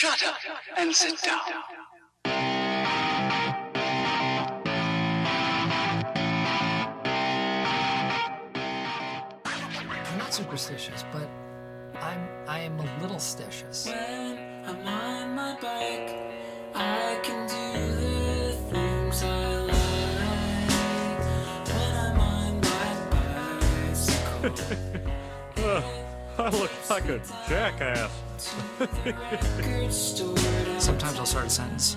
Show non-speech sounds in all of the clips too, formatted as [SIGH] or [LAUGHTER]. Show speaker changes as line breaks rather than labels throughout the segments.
Shut up and sit down.
I'm not superstitious, but I'm I am a little stitious.
When I'm on my bike, I can do the things I like. When I'm on my bicycle, [LAUGHS]
I look like a jackass.
Sometimes I'll start a sentence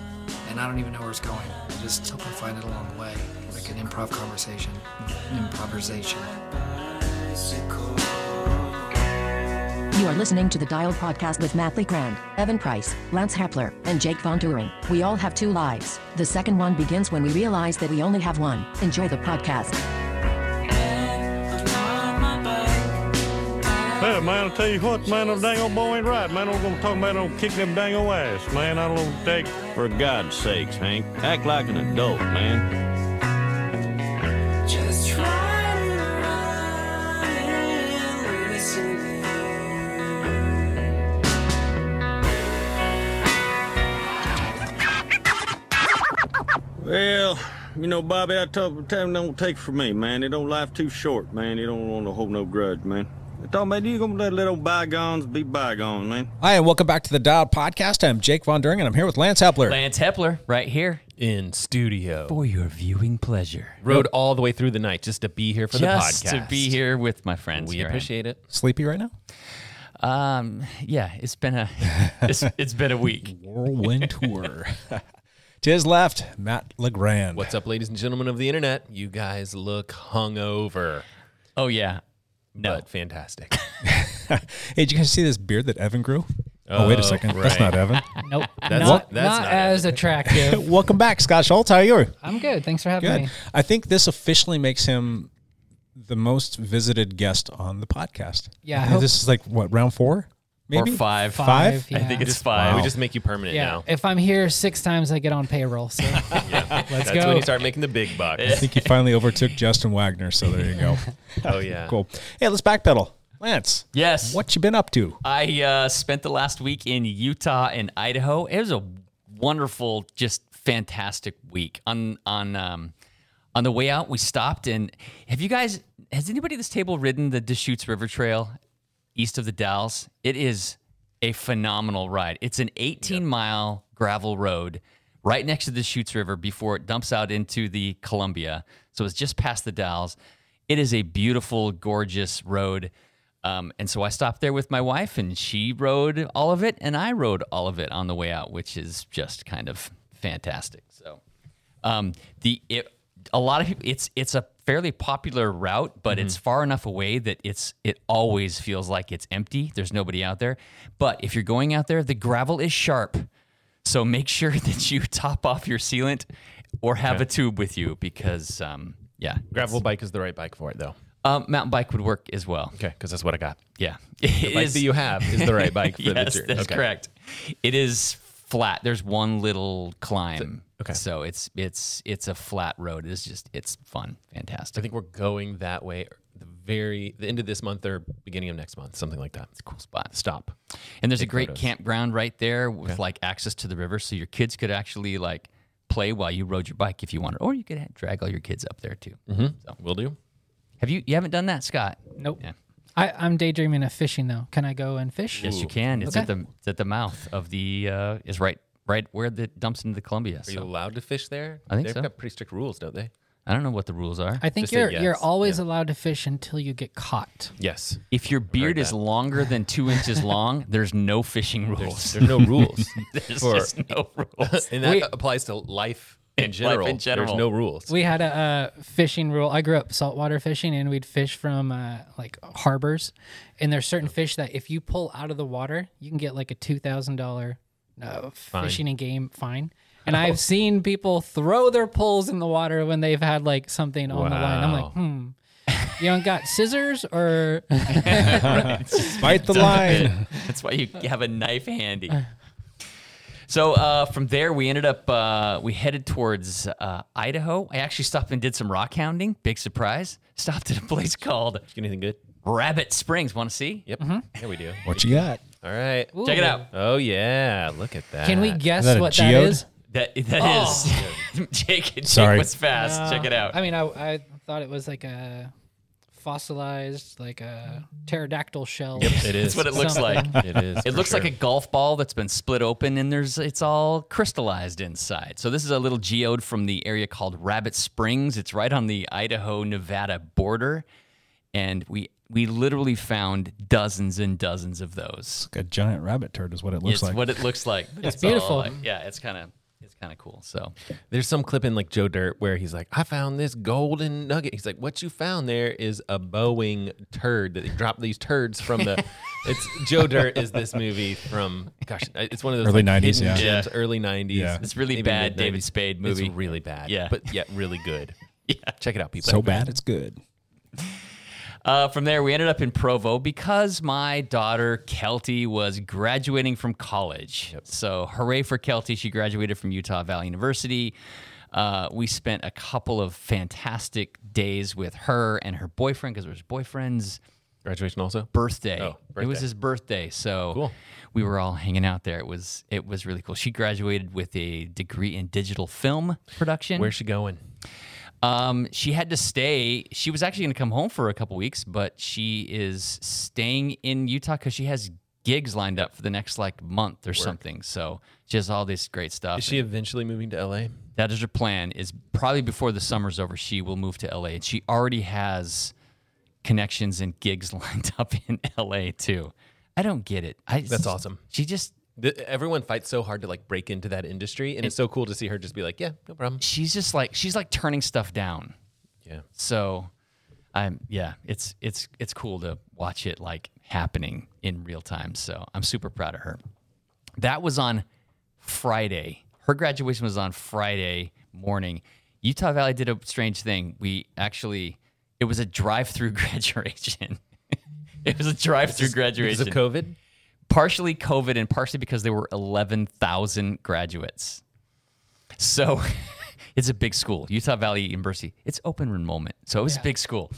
and I don't even know where it's going. I just hope I find it along the way, like an improv conversation, improvisation.
You are listening to the Dial Podcast with Matt Legrand, Evan Price, Lance Hepler, and Jake Von Turing. We all have two lives. The second one begins when we realize that we only have one. Enjoy the podcast.
Hey, man, I'll tell you what, man, them dang old boy ain't right, man. I'm gonna talk about them kick them dang old ass, man. I don't take. For God's sakes, Hank, act like an adult, man.
Just try to run and listen.
Well, you know, Bobby, I told time don't take from me, man. It don't life too short, man. You don't want to hold no grudge, man. I thought, man, you gonna let little bygones be bygones, man.
Hi, and welcome back to the Dialed Podcast. I'm Jake Von During, and I'm here with Lance Hepler.
Lance Hepler, right here
in studio.
for your viewing pleasure.
Rode all the way through the night just to be here for
Just
the podcast.
to be here with my friends.
We
Here
appreciate it.
Sleepy right now?
Um, yeah, it's been a [LAUGHS] it's, it's been a week.
Whirlwind tour. [LAUGHS] to his left, Matt Legrand.
What's up, ladies and gentlemen of the internet? You guys look hungover,
Oh yeah, no,
but fantastic. [LAUGHS] [LAUGHS]
Hey, did you guys see this beard that Evan grew? Oh, wait a
Oh,
second. That's not Evan. [LAUGHS]
Nope.
That's-
not
that's
not,
not
as attractive.
welcome back, Scott Schultz. How are you?
I'm good. Thanks for having
Good.
me.
I think this officially makes him the most visited guest on the podcast.
Yeah, I hope-
this is like, what, round four? Maybe?
or five.
Five?
I think it's five.
We just make you permanent
Yeah.
now.
If I'm here six times, I get on payroll. So [LAUGHS] [LAUGHS] yeah. let's
That's
go.
when you start making the big bucks.
I think you finally overtook Justin Wagner, so there you go. [LAUGHS]
oh yeah.
Cool. Hey, let's backpedal. Lance,
yes.
what you been up to?
I uh, spent the last week in Utah and Idaho. It was a wonderful, just fantastic week. On on um, on the way out, we stopped and have you guys? Has anybody at this table ridden the Deschutes River Trail east of the Dalles? It is a phenomenal ride. It's an 18 mile gravel road right next to the Deschutes River before it dumps out into the Columbia. So it's just past the Dalles. It is a beautiful, gorgeous road. Um, and so I stopped there with my wife, and she rode all of it, and I rode all of it on the way out, which is just kind of fantastic. So, um, the it, a lot of people, it's it's a fairly popular route, but it's far enough away that it's it always feels like it's empty. There's nobody out there. But if you're going out there, the gravel is sharp, so make sure [LAUGHS] that you top off your sealant or have a tube with you because, um, yeah,
Gravel bike is the right bike for it, though.
um, mountain bike would work as well.
Okay, because that's what I got.
Yeah, [LAUGHS]
The bike
is-
that you have is the right bike for [LAUGHS]
yes,
the tour.
that's
okay.
correct. It is flat. There's one little climb.
okay.
So it's it's it's a flat road. It's just it's fun, fantastic.
I think we're going that way. The very the end of this month or beginning of next month, something like that. It's a
cool spot.
Stop.
And there's a great
photos.
campground right there with like access to the river, so your kids could actually like play while you rode your bike if you wanted, or you could drag all your kids up there too.
Mm-hmm.
So
Will do.
have you you haven't done that, Scott?
Nope.
Yeah.
I, I'm daydreaming of fishing though. Can I go and fish?
Yes, you can. It's at
Okay.
the it's at the mouth of the uh, is right right where the dumps into the Columbia.
Are you
So
allowed to fish there?
I think
They've
so.
got pretty strict rules, don't they?
I don't know what the rules are.
I think
Just say
you're you're
yes.
always
Yeah.
allowed to fish until you get caught.
Yes.
If your beard is
that.
longer than two inches [LAUGHS] long, there's no fishing
There's,
rules.
there's no [LAUGHS] rules.
There's
for-
just no rules. [LAUGHS]
and that
We-
applies to life in
Life
general.
in general.
There's no rules.
We had a, uh fishing rule. I grew up saltwater fishing, and we'd fish from uh, like harbors. And there's certain fish that if you pull out of the water, you can get like a two thousand dollar uh, fishing and game fine. And [LAUGHS] I've seen people throw their poles in the water when they've had like something on the line. I'm like, hmm. You don't got scissors or [LAUGHS] [LAUGHS]
Bite the line.
That's why you have a knife handy. So uh, from there, we ended up uh, we headed towards uh, Idaho. I actually stopped and did some rock hounding. Big surprise! Stopped at a place called
Anything good?
Rabbit Springs. Want to see?
Yep. Yeah, we do.
What you got?
All right.
Check it out.
Oh yeah, look at that.
Can we guess
that a
what that
geode?
is?
That that is [LAUGHS] Jake. Jake
Sorry.
was fast. Check it out.
I mean, I, I thought it was like a fossilized, like a mm. pterodactyl shell.
It is.
That's what it looks like.
It is.
It
for
looks like a golf ball that's been split open and there's it's all crystallized inside. So this is a little geode from the area called Rabbit Springs. It's right on the Idaho Nevada border and we we literally found dozens and dozens of those.
Like a giant rabbit turd is what it looks
it's
like.
what it looks like. but
It's beautiful.
like- yeah, it's kind of it's kind of cool. So
There's some clip in like Joe Dirt where he's like, I found this golden nugget. He's like, What you found there is a Boeing turd that they dropped these turds from the. [LAUGHS] it's Joe Dirt is this movie from gosh, it's one of those
Early
like,
90s, yeah.
gems, early 90s.
Yeah.
It's really bad David Spade movie.
It's really bad.
Yeah.
but yet really good. [LAUGHS]
yeah.
Check it out, people.
so bad it's good.
Uh, from there, we ended up in Provo because my daughter Kelty was graduating from college. So, hooray for Kelty! She graduated from Utah Valley University. Uh, we spent a couple of fantastic days with her and her boyfriend because it was boyfriend's
Graduation also.
birthday.
Oh,
It was his birthday, so
Cool.
we were all hanging out there. It was it was really cool. She graduated with a degree in digital film production.
Where's she going?
Um, she had to stay. She was actually going to come home for a couple weeks, but she is staying in Utah because she has gigs lined up for the next like month or something. So she has all this great stuff.
Is she eventually moving to LA?
that is her plan. Is probably before the summer's over, she will move to LA, and she already has connections and gigs [LAUGHS] lined up in LA too. I don't get it. I,
That's awesome.
She just
The, everyone fights so hard to like break into that industry, and it's so cool to see her just be like, "Yeah, no problem."
she's just like she's like turning stuff down.
Yeah,
So, I'm yeah, it's it's it's cool to watch it like happening in real time. So I'm super proud of her. That was on Friday. Her graduation was on Friday morning. Utah Valley did a strange thing. We actually it was a drive-through [LAUGHS] graduation. it was a drive-through graduation.
because of COVID.
Partially COVID and partially because there were 11,000 graduates. So [LAUGHS] it's a big school, Utah Valley University. It's open enrollment, so it was a big school.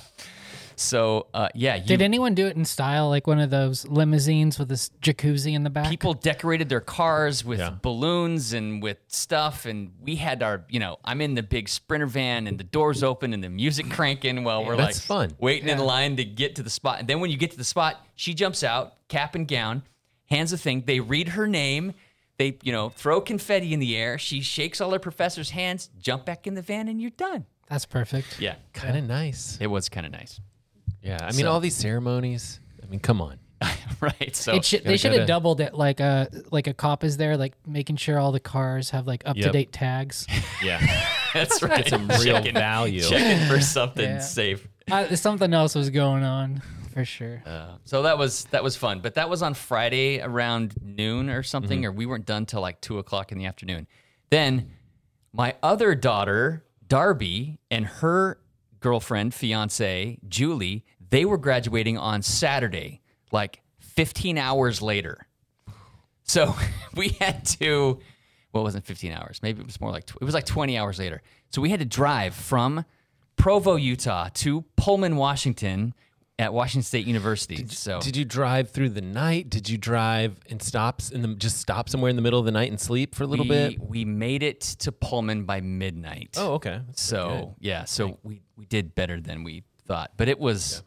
So uh, yeah, you,
Did anyone do it in style, like one of those limousines with this jacuzzi in the back?
people decorated their cars with
Yeah.
balloons and with stuff, and we had our, you know, I'm in the big sprinter van and the doors open and the music cranking while we're
That's
like
fun.
waiting in line to get to the spot. And then when you get to the spot, she jumps out, cap and gown, hands a thing. They read her name. They, you know, throw confetti in the air. She shakes all her professor's hands, jump back in the van, and you're done.
That's perfect.
Yeah,
Kind of nice.
it was kind of nice.
Yeah, I mean,
So-
all these ceremonies. I mean, come on. [LAUGHS]
right. So
It should, they
gotta
should
go
have
to-
doubled it, like a like a cop is there, like making sure all the cars have like up to date tags. [LAUGHS]
Yeah, [LAUGHS]
that's right.
some real
Checking-
value.
Checking for something
Yeah.
safe.
uh, something else was going on for sure.
Uh, so that was that was fun, but that was on Friday around noon or something, or we weren't done till like two o'clock in the afternoon. Then my other daughter, Darby, and her girlfriend, fiance Julie, they were graduating on Saturday, like 15 hours later. So [LAUGHS] we had to, well, it wasn't 15 hours. Maybe it was more like, tw- it was like 20 hours later. So we had to drive from Provo, Utah to Pullman, Washington at Washington State University. so
Did you drive through the night? Did you drive and stops in the just stop somewhere in the middle of the night and sleep for a little
we,
bit?
we made it to Pullman by midnight.
Oh, okay. That's.
So yeah, so we, we did better than we thought, but it was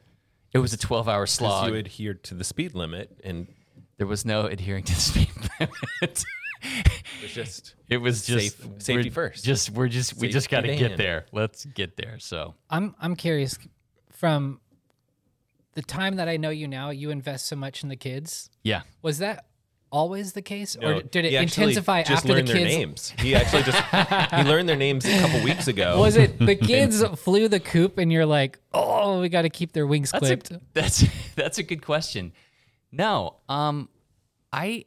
it was a twelve hour slog.
you adhered to the speed limit, and
there was no adhering to the speed limit.
it's just [LAUGHS]
It was just
Safe- safety
we're
first.
Just we're just we just got to get there. Let's get there. So
I'm I'm curious from the time that I know you now, you invest so much in the kids.
yeah,
Was that always the case,
No,
or did it intensify
just
after the
learned
kids?
their names. He actually just he learned their names a couple weeks ago. [LAUGHS]
Was it the [LAUGHS] kids flew the coop, and you're like, oh, we got to keep their wings
that's
clipped?
a, that's [LAUGHS] that's a good question. No, um, I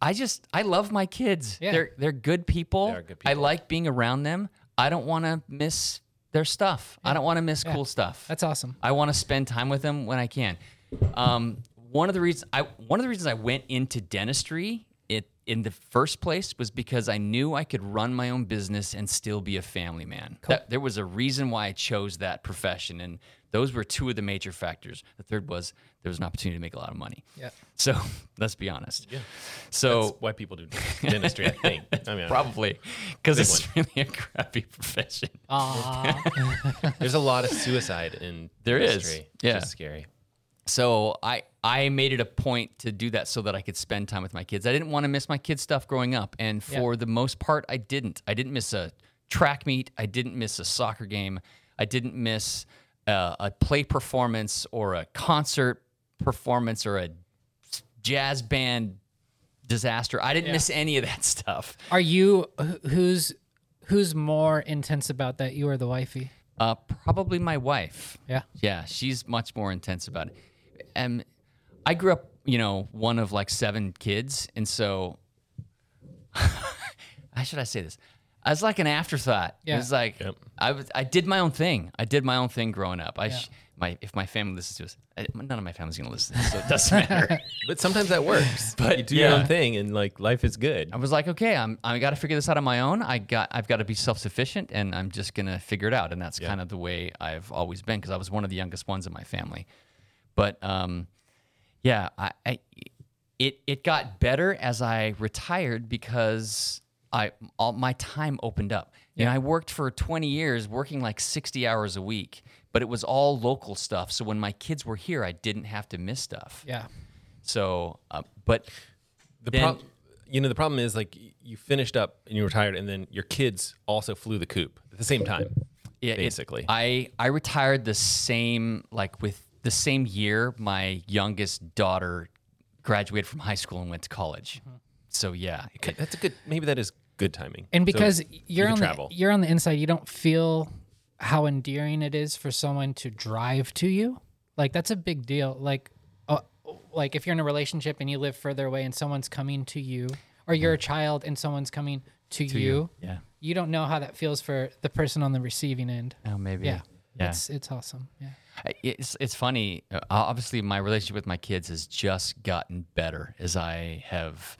I just I love my kids.
Yeah.
They're they're good people.
They are good
I like being around them. I don't want to miss their stuff. I don't want to miss cool stuff.
That's awesome.
I want to spend time with them when I can. Um, one of the reasons I one of the reasons I went into dentistry it in the first place was because I knew I could run my own business and still be a family man. That, there was a reason why I chose that profession, and those were two of the major factors. The third was there was an opportunity to make a lot of money.
Yeah.
So [LAUGHS] let's be honest. Yeah. So
That's why people do dentistry, I think. I mean,
probably because it's really a crappy [LAUGHS] profession.
Aw. [LAUGHS]
there's a lot of suicide in
There is,
dentistry. It's
yeah.
scary.
So I I made it a point to do that so that I could spend time with my kids. I didn't want to miss my kids' stuff growing up, and for the most part, I didn't. I didn't miss a track meet. I didn't miss a soccer game. I didn't miss uh, a play performance or a concert performance or a jazz band disaster. I didn't miss any of that [LAUGHS] stuff.
Are you who's who's more intense about that? You or the wifey?
Uh, probably my wife.
Yeah.
Yeah, she's much more intense about it. And I grew up, you know, one of like seven kids, and so [LAUGHS] how should I say this? I was like an afterthought.
Yeah.
It was like
Yep.
I was. I did my own thing. I did my own thing growing up. I sh- my if my family listens to us, I, none of my family's gonna listen, to us, so it doesn't matter. [LAUGHS]
But sometimes that works. [LAUGHS]
But,
you do your own thing and like life is good.
I was like, okay, I'm I got to figure this out on my own. I got I've got to be self sufficient, and I'm just gonna figure it out. And that's kind of the way I've always been because I was one of the youngest ones in my family. But um, yeah, I, I it it got better as I retired because I all my time opened up. You know, I worked for 20 years, working like 60 hours a week, but it was all local stuff. So when my kids were here, I didn't have to miss stuff.
Yeah.
So, uh, but
The
Then-
problem, you know, the problem is like you finished up and you retired, and then your kids also flew the coop at the same time.
Yeah, it-
basically.
I I retired the same like with the same year my youngest daughter graduated from high school and went to college.
Mm-hmm.
So yeah, it could-
That's a good. Maybe that is good timing.
And
So
because you're
can
on
travel.
the you're on the inside, you don't feel how endearing it is for someone to drive to you. Like that's a big deal. Like, uh, like if you're in a relationship and you live further away and someone's coming to you, or you're a child and someone's coming to, you,
yeah.
you don't know how that feels for the person on the receiving end.
Oh, maybe.
Yeah,
Yeah.
it's it's awesome. Yeah,
It's it's funny. Uh, obviously, my relationship with my kids has just gotten better as I have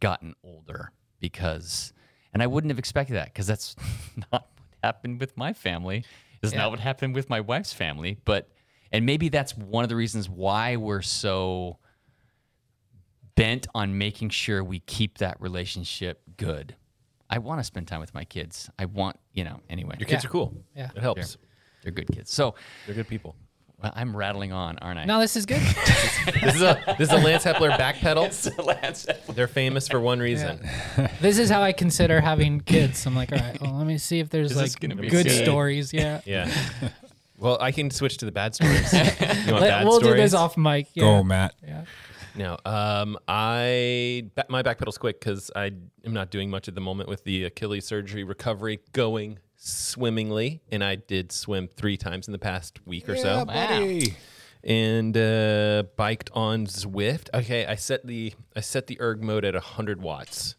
gotten older because, and I wouldn't have expected that because that's [LAUGHS] not happened with my family. It's
Yeah.
not what happened with my wife's family. But and maybe that's one of the reasons why we're so bent on making sure we keep that relationship good. I want to spend time with my kids. I want, you know, anyway.
Your kids
Yeah.
are cool.
Yeah.
it helps.
They're good kids. So
They're good people.
Well, I'm rattling on, aren't I?
no, this is good. [LAUGHS]
This is a this is a Lance Hepler back pedal. They're famous for one reason.
this is how I consider having kids. I'm like, all right, well, let me see if there's
Is this
like
gonna be
good
good?
stories. Yeah. [LAUGHS]
Yeah. Well, I can switch to the bad stories. [LAUGHS] You want
Let-
bad
we'll
stories?
do this off mic. Yeah.
Go, Matt.
Yeah.
No, um, I ba- my back pedal's quick because I am not doing much at the moment with the Achilles surgery recovery going swimmingly, and I did swim three times in the past week or so,
buddy.
and uh, biked on Zwift. Okay, I set the I set the erg mode at hundred watts.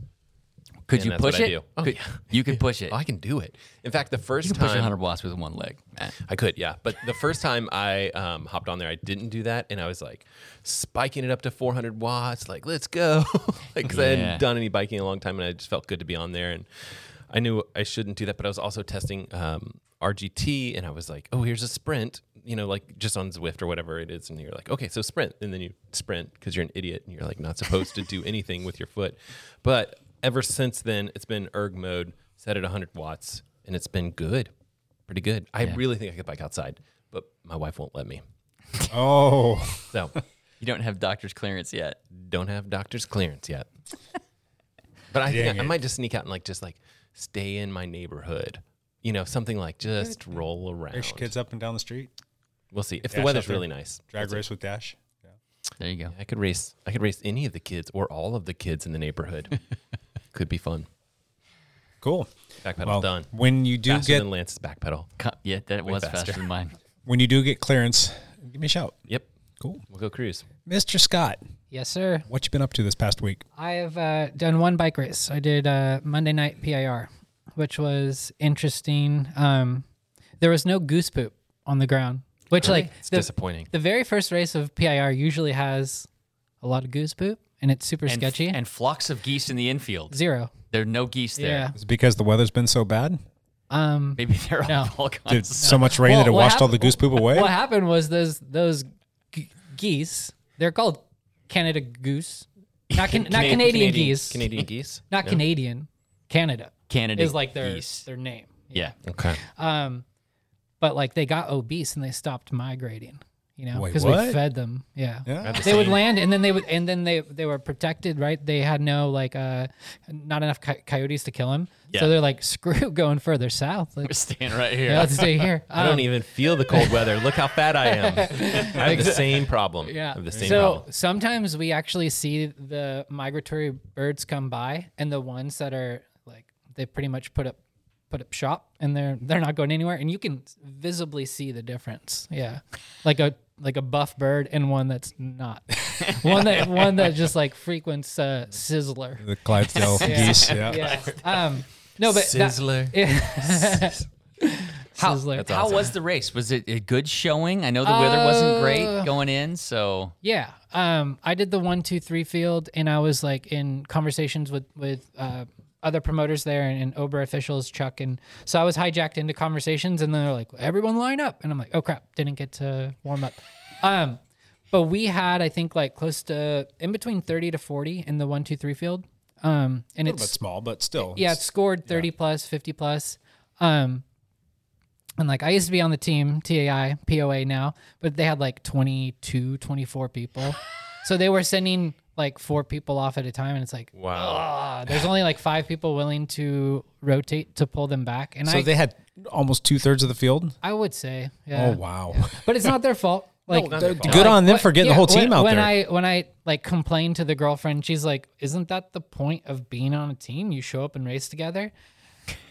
Could
And
you
that's what
push
I
it?
do. Oh,
Could-
yeah.
You could push it.
Oh, [LAUGHS] I can do it. In fact, the first
you can push
time
100 watts with one leg. Man.
I could, yeah. But the first time I um, hopped on there, I didn't do that, and I was like spiking it up to 400 watts, like let's go, [LAUGHS] because I
Yeah.
hadn't done any biking in a long time, and I just felt good to be on there. And I knew I shouldn't do that, but I was also testing um, RGT, and I was like, oh, here's a sprint, you know, like just on Zwift or whatever it is, and you're like, okay, so sprint, and then you sprint because you're an idiot, and you're like not supposed to do anything with your foot. But ever since then, it's been erg mode, set at 100 watts, and it's been good pretty good. I really think I could bike outside, but my wife won't let me.
Oh, [LAUGHS]
So
You don't have doctor's clearance yet.
don't have doctor's clearance yet. [LAUGHS] But I think I, I might just sneak out and like just like stay in my neighborhood. You know, something like just roll around.
race your kids up and down the street.
We'll see. If
Dash
the weather's really nice.
Drag
we'll see.
race with Dash.
There you go.
I could race I could race any of the kids or all of the kids in the neighborhood. [LAUGHS] could be fun.
Cool.
Backpedal
Well,
done.
when you do
Faster
get
than Lance's back pedal.
Co- Yeah, that was
faster.
faster than mine. [LAUGHS]
when you do get clearance, give me a shout.
Yep.
Cool,
We'll go cruise.
Mr. Scott.
Yes, sir.
What you been up to this past week?
I have uh, done one bike race. I did uh, Monday night PIR, which was interesting. Um, there was no goose poop on the ground, which like
It's
the,
disappointing.
the very first race of PIR usually has a lot of goose poop, and it's super
and,
sketchy.
and flocks of geese in the infield.
Zero.
There are no geese there.
Yeah.
Is it because the weather's been so bad?
Um,
Maybe they're
No. [LAUGHS]
all
Did
kinds
so much rain
Well,
that it
what
washed all the
happened-
goose poop away?
What happened was those those g- geese. They're called Canada goose, not can, not
Cana-
Canadian, geese,
Canadian geese. [LAUGHS]
not
No?
Canadian. Canada.
Canada
is like their
geese.
their name.
Yeah.
Okay.
Um, but like they got obese and they stopped migrating. You know, because we fed them. Yeah.
Yeah.
They would land and then they would and then they they were protected, right? They had no like uh not enough coy- coyotes to kill them.
Yeah.
So they're like [LAUGHS] screw going further south. Like,
We're staying right here.
yeah, let's stay here. [LAUGHS]
I don't
Um,
even feel the cold weather. Look how fat I am. [LAUGHS] I have the same problem.
Yeah.
I have the same
so
problem.
sometimes we actually see the migratory birds come by, and the ones that are like they pretty much put up put up shop, and they're they're not going anywhere, and you can visibly see the difference. Yeah, like a like a buff bird and one that's not. [LAUGHS] one that one that just like frequents uh, sizzler.
the Clydesdale [LAUGHS]
Yeah.
geese. Yeah.
Yeah. Um. No, but that-
Sizzler. [LAUGHS]
How,
Sizzler.
That's
how
awesome.
was the race? Was it a good showing? I know the weather wasn't
Uh,
great going in, so
Yeah. Um, I did the one, two, three field, and I was like in conversations with with uh, other promoters there and, and OBRA officials, Chuck, and so I was hijacked into conversations, and then they're like, "Everyone line up," and I'm like, "Oh crap, didn't get to warm up." Um, but we had, I think, like close to in between thirty to forty in the one, two, three field. Um, and
A little bit
it's
small, but still.
yeah, it scored 30 plus, 50 plus. Um, and like I used to be on the team, TAI, POA now, but they had like 22, 24 people. [LAUGHS] so they were sending like four people off at a time. And it's like,
Wow.
there's only like five people willing to rotate to pull them back. And
So
I,
they had almost two thirds of the field.
I would say, yeah.
Oh wow!
But it's not their fault. [LAUGHS] Like,
not their fault.
Good on them
what-
for getting the whole team
when,
out
when
there.
I when I like complained to the girlfriend, she's like, "Isn't that the point of being on a team? You show up and race together."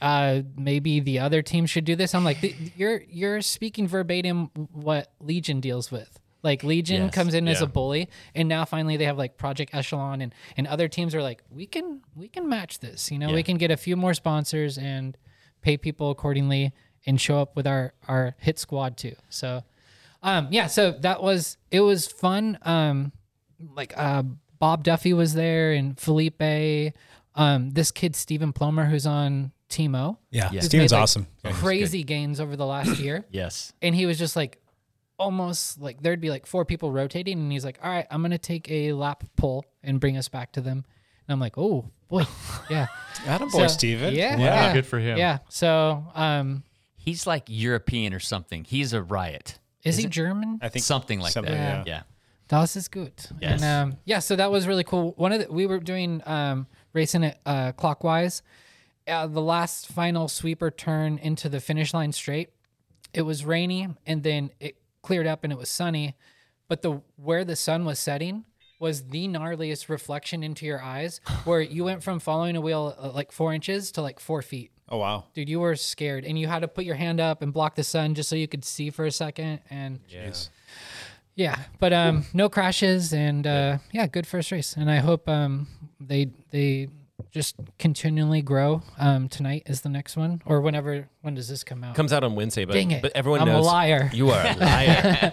Uh, maybe the other team should do this. I'm like, you're you're speaking verbatim what Legion deals with. Like Legion
Yes,
comes in as a bully, and now finally they have like Project Echelon, and and other teams are like, we can we can match this. You know, we can get a few more sponsors and pay people accordingly, and show up with our our hit squad too. So um yeah so that was it was fun um like uh bob duffy was there and felipe um this kid stephen plomer who's on timo
yeah,
who's
Steven's
made, like,
awesome.
crazy gains over the last year
yes.
and he was just like almost like there'd be like four people rotating and he's like all right i'm gonna take a lap pull and bring us back to them and i'm like oh boy [LAUGHS] yeah
Attaboy,
So,
Steven.
yeah
Yeah.
yeah
good for him.
yeah so um
He's like European or something. He's a riot.
is he german
I think
Something like
something,
that.
yeah.
Yeah.
Das is good.
Yes.
And um, yeah, so that was really cool. One of the, we were doing um, racing it uh, clockwise. Uh, the last final sweeper turn into the finish line straight. It was rainy, and then it cleared up, and it was sunny. But the where the sun was setting was the gnarliest reflection into your eyes, [LAUGHS] where you went from following a wheel uh, like four inches to like four feet.
Oh wow.
Dude, you were scared, and you had to put your hand up and block the sun just so you could see for a second. And
Yes.
yeah, but um, no crashes and uh, yeah, good first race. And I hope um, they they just continually grow. Um, tonight is the next one, or whenever. When does this come out?
Comes out on Wednesday, but
Dang it.
but everyone
I'm a
knows
liar.
You are a [LAUGHS] liar.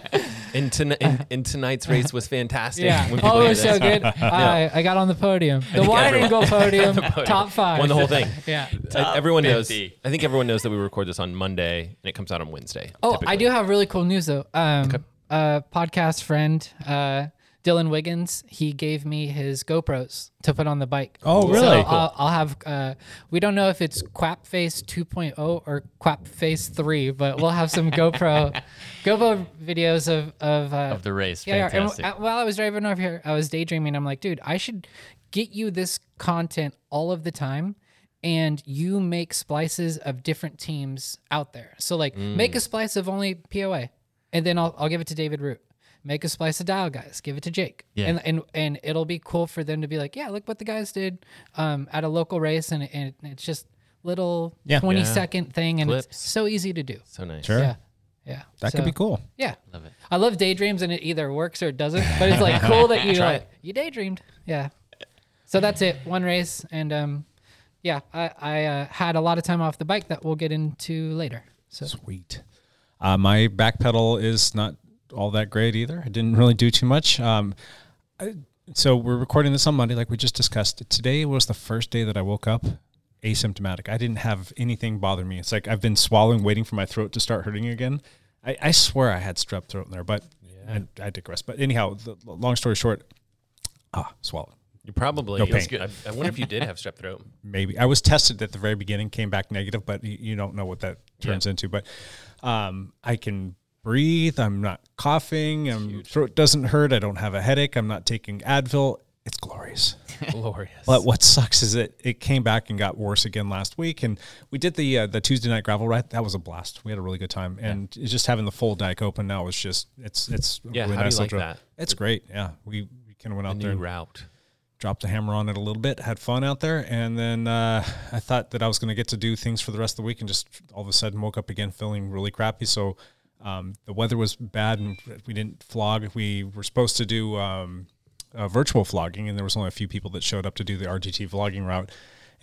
and, ton- and, and tonight's race was fantastic.
yeah.
when people
Oh, it
hear
was so
this.
good. [LAUGHS] I, I got on the podium. The wide angle [LAUGHS] podium, top five.
Won the whole thing.
Yeah.
Uh, everyone knows.
50.
I think everyone knows that we record this on Monday and it comes out on Wednesday.
Oh, I
typically.
do have really cool news though. Um, uh, podcast friend, uh, Dylan Wiggins, he gave me his GoPros to put on the bike.
Oh,
So
really?
I'll, I'll have. Uh, we don't know if it's Quap Face 2.0 or Quap Face 3, but we'll have some GoPro, [LAUGHS] GoPro videos of of, uh,
Of the race.
yeah, yeah. And while I was driving over here, I was daydreaming. I'm like, dude, I should get you this content all of the time. And you make splices of different teams out there. So, like, make a splice of only POA, and then I'll, I'll give it to David Root. Make a splice of Dial Guys, give it to Jake.
Yeah.
And, and and it'll be cool for them to be like, yeah, look what the guys did um, at a local race. And, and it's just little
Yeah.
20
Yeah.
second thing. And
Clips.
it's so easy to do.
So nice.
Sure.
Yeah. Yeah.
That
So-
could be cool.
yeah.
Love it.
I love daydreams and it either works or it doesn't. But it's like cool that [LAUGHS] you like,
it.
you daydreamed. Yeah. So that's it. One race and um yeah, I, I uh, had a lot of time off the bike that we'll get into later. So
Sweet. Uh, my back pedal is not all that great either. I didn't really do too much. Um, I, so we're recording this on Monday, like we just discussed. Today was the first day that I woke up asymptomatic. I didn't have anything bother me. It's like I've been swallowing, waiting for my throat to start hurting again. I, I swear I had strep throat in there, but I, I digress. But anyhow, the, long story short, ah, swallowed.
You probably.
No pain.
I, I wonder if you did have strep throat. [LAUGHS]
maybe I was tested at the very beginning, came back negative, but you, you don't know what that turns into. But um, I can breathe. I'm not coughing. My throat doesn't hurt. I don't have a headache. I'm not taking Advil. It's glorious. [LAUGHS]
Glorious.
But what sucks is that it came back and got worse again last week. And we did the uh, the Tuesday night gravel ride. That was a blast. We had a really good time. And it's just having the full dike open now is just it's it's
Yeah,
really
how do you like that?
It's great. Yeah, we, we kind of went out there
new route.
dropped the hammer on it a little bit, had fun out there, and then uh, I thought that I was going to get to do things for the rest of the week, and just all of a sudden woke up again feeling really crappy. So um, the weather was bad, and we didn't flog. We were supposed to do um, uh, virtual flogging, and there was only a few people that showed up to do the RGT flogging route.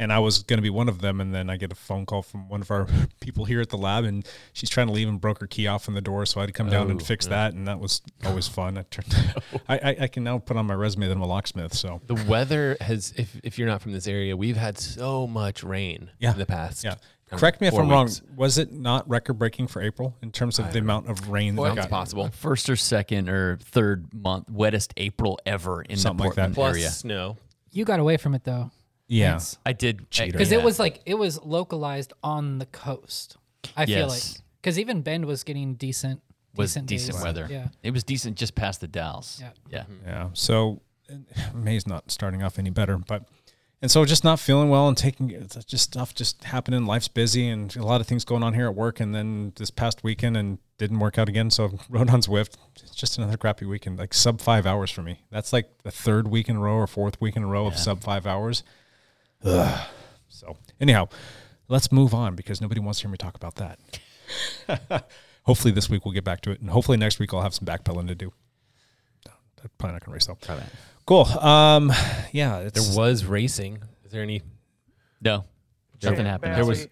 And I was going to be one of them, and then I get a phone call from one of our [LAUGHS] people here at the lab, and she's trying to leave and broke her key off in the door, so I had to come down and
Oh,
fix that, and that was always fun. I, turned, [LAUGHS] [LAUGHS] I, I, I can now put on my resume that I'm a locksmith, so
The weather has, if, if you're not from this area, we've had so much rain
Yeah.
in the past.
Yeah.
Kind of
Correct me if I'm wrong. Was it not record breaking for April in terms of the amount of rain that
Well,
we
it's
got?
possible.
First or second or third month, wettest April ever in
Something
the
like that.
Portland
Plus
area.
snow.
You got away from it though,
Yeah.
I did cheat
because
yeah.
it was like it was localized on the coast. I feel like because even Bend was getting decent,
was
decent,
decent
days.
weather.
Yeah,
It was decent just past the Dalles.
Yeah.
Yeah.
Yeah. So uh, May's not starting off any better, but and so just not feeling well and taking it's just stuff just happening. Life's busy and a lot of things going on here at work. And then this past weekend and didn't work out again. So [LAUGHS] rode on Zwift. It's just another crappy weekend, like sub five hours for me. That's like the third week in a row or fourth week in a row of sub five hours. Ugh. So anyhow, let's move on because nobody wants to hear me talk about that. [LAUGHS] [LAUGHS] hopefully this week we'll get back to it, and hopefully next week I'll have some backpedaling to do. No, I'm probably not going to race though. Cool. Um, yeah, it's,
There was racing. Is there any?
No. Nothing happened.
There was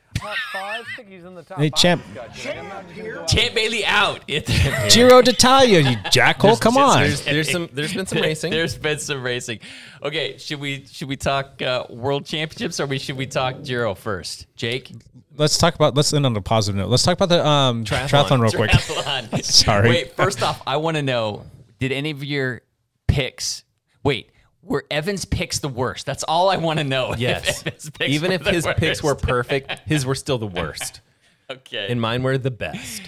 Hey, champ,
Champ Bailey out. [LAUGHS] It,
Giro d'Italia, you jackhole. Come on.
There's, there's some. There's been some [LAUGHS] racing.
There's been some racing. Okay, should we should we talk uh, World Championships or we should we talk Giro first? Jake,
Let's talk about. Let's end on a positive note. Let's talk about the um, triathlon.
Triathlon.
real quick.
Triathlon. [LAUGHS]
Sorry.
Wait, first off, I want to know: Did any of your picks? Wait, were Evans' picks the worst? That's all I want to know.
yes.
Picks
Even if his picks were perfect, his were still the worst, [LAUGHS]
okay.
and mine were the best.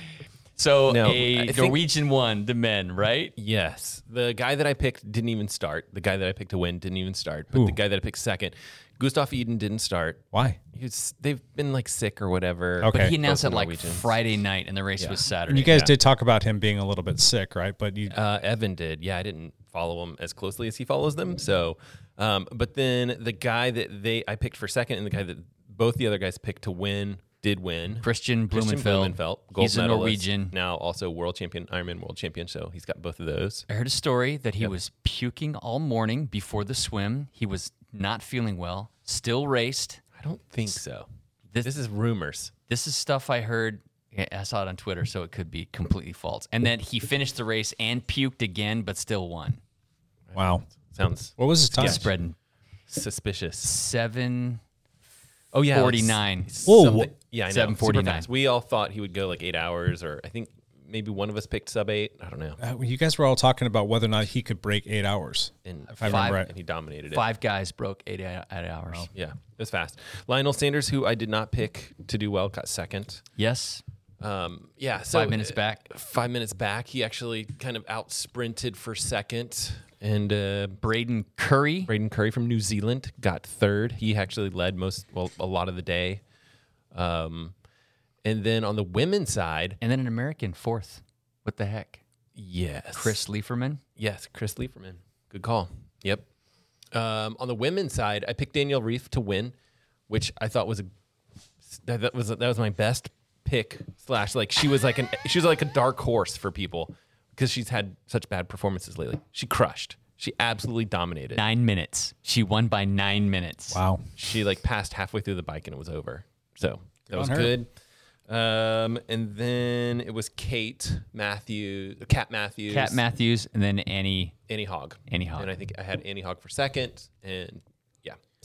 so
No,
a
think-
Norwegian won the men, right?
Yes. The guy that I picked didn't even start. The guy that I picked to win didn't even start. But the guy that I picked second, Gustav Iden, didn't start.
Why?
He's, they've been like sick or whatever.
Okay.
But he announced it like
Norwegians.
Friday night, and the race was Saturday.
And you guys did talk about him being a little bit sick, right? But you,
Uh, Evan did. Yeah, I didn't follow him as closely as he follows them. So, um, but then the guy that they I picked for second, and the guy that both the other guys picked to win did win.
Kristian
Kristian
Blummenfelt.
Blummenfelt, gold
He's a
medalist,
Norwegian.
now also world champion, Ironman world champion. So he's got both of those.
I heard a story that he was puking all morning before the swim. He was not feeling well. Still raced.
I don't think so.
This-
This, is rumors.
This is stuff I heard. I saw it on Twitter, so it could be completely false. And then he finished the race and puked again, but still won.
wow.
Sounds
What was his time?
Spreading
suspicious.
seven.
Oh yeah,
49.
it's
Whoa.
Yeah, I know.
749.
We all thought he would go like eight hours, or I think maybe one of us picked sub eight. I don't know.
Uh, you guys were all talking about whether or not he could break eight hours.
And
If I remember right.
and he dominated it.
Five guys broke eight, eight hours.
Yeah, it was fast. Lionel Sanders, who I did not pick to do well, got second.
Yes.
Um, yeah, so
Five minutes
uh,
back.
Five minutes back, he actually kind of out sprinted for second, and uh,
Braden Currie.
Braden Currie from New Zealand got third. He actually led most, well, a lot of the day. Um, and then on the women's side,
And then an American fourth. What the heck?
yes,
Chris Leiferman.
Yes, Chris Leiferman. Good call. Yep. Um, on the women's side, I picked Danielle Ryf to win, which I thought was a that, that was that was my best pick. Slash, like she was like an she was like a dark horse for people because she's had such bad performances lately. She crushed. She absolutely dominated.
Nine minutes. She won by nine minutes.
Wow.
She like passed halfway through the bike and it was over. So that was
her.
good. Um, and then it was Kate Matthews, Kat Matthews,
Kat Matthews, and then Annie.
Annie Haug,
Annie Haug.
and I think I had Annie Haug for second, and yeah.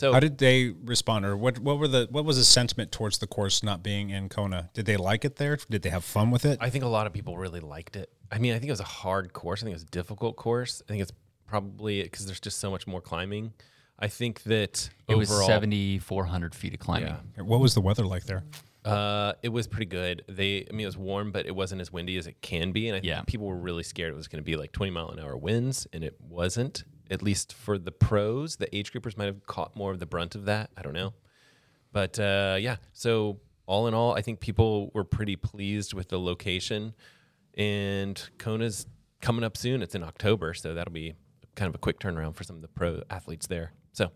So
How did they respond, or what? What were the what was the sentiment towards the course not being in Kona? Did they like it there? Did they have fun with it?
I think a lot of people really liked it. I mean, I think it was a hard course. I think it was a difficult course. I think it's probably because there's just so much more climbing. I think that
It was 7,400 feet of climbing.
Yeah.
what was the weather like there?
Uh, it was pretty good. They, I mean, it was warm, but it wasn't as windy as it can be. And I think people were really scared it was going to be like 20 mile an hour winds, and it wasn't. At least for the pros, the age groupers might have caught more of the brunt of that. I don't know, but uh, yeah. So all in all, I think people were pretty pleased with the location, and Kona's coming up soon. It's in October, so that'll be kind of a quick turnaround for some of the pro athletes there. So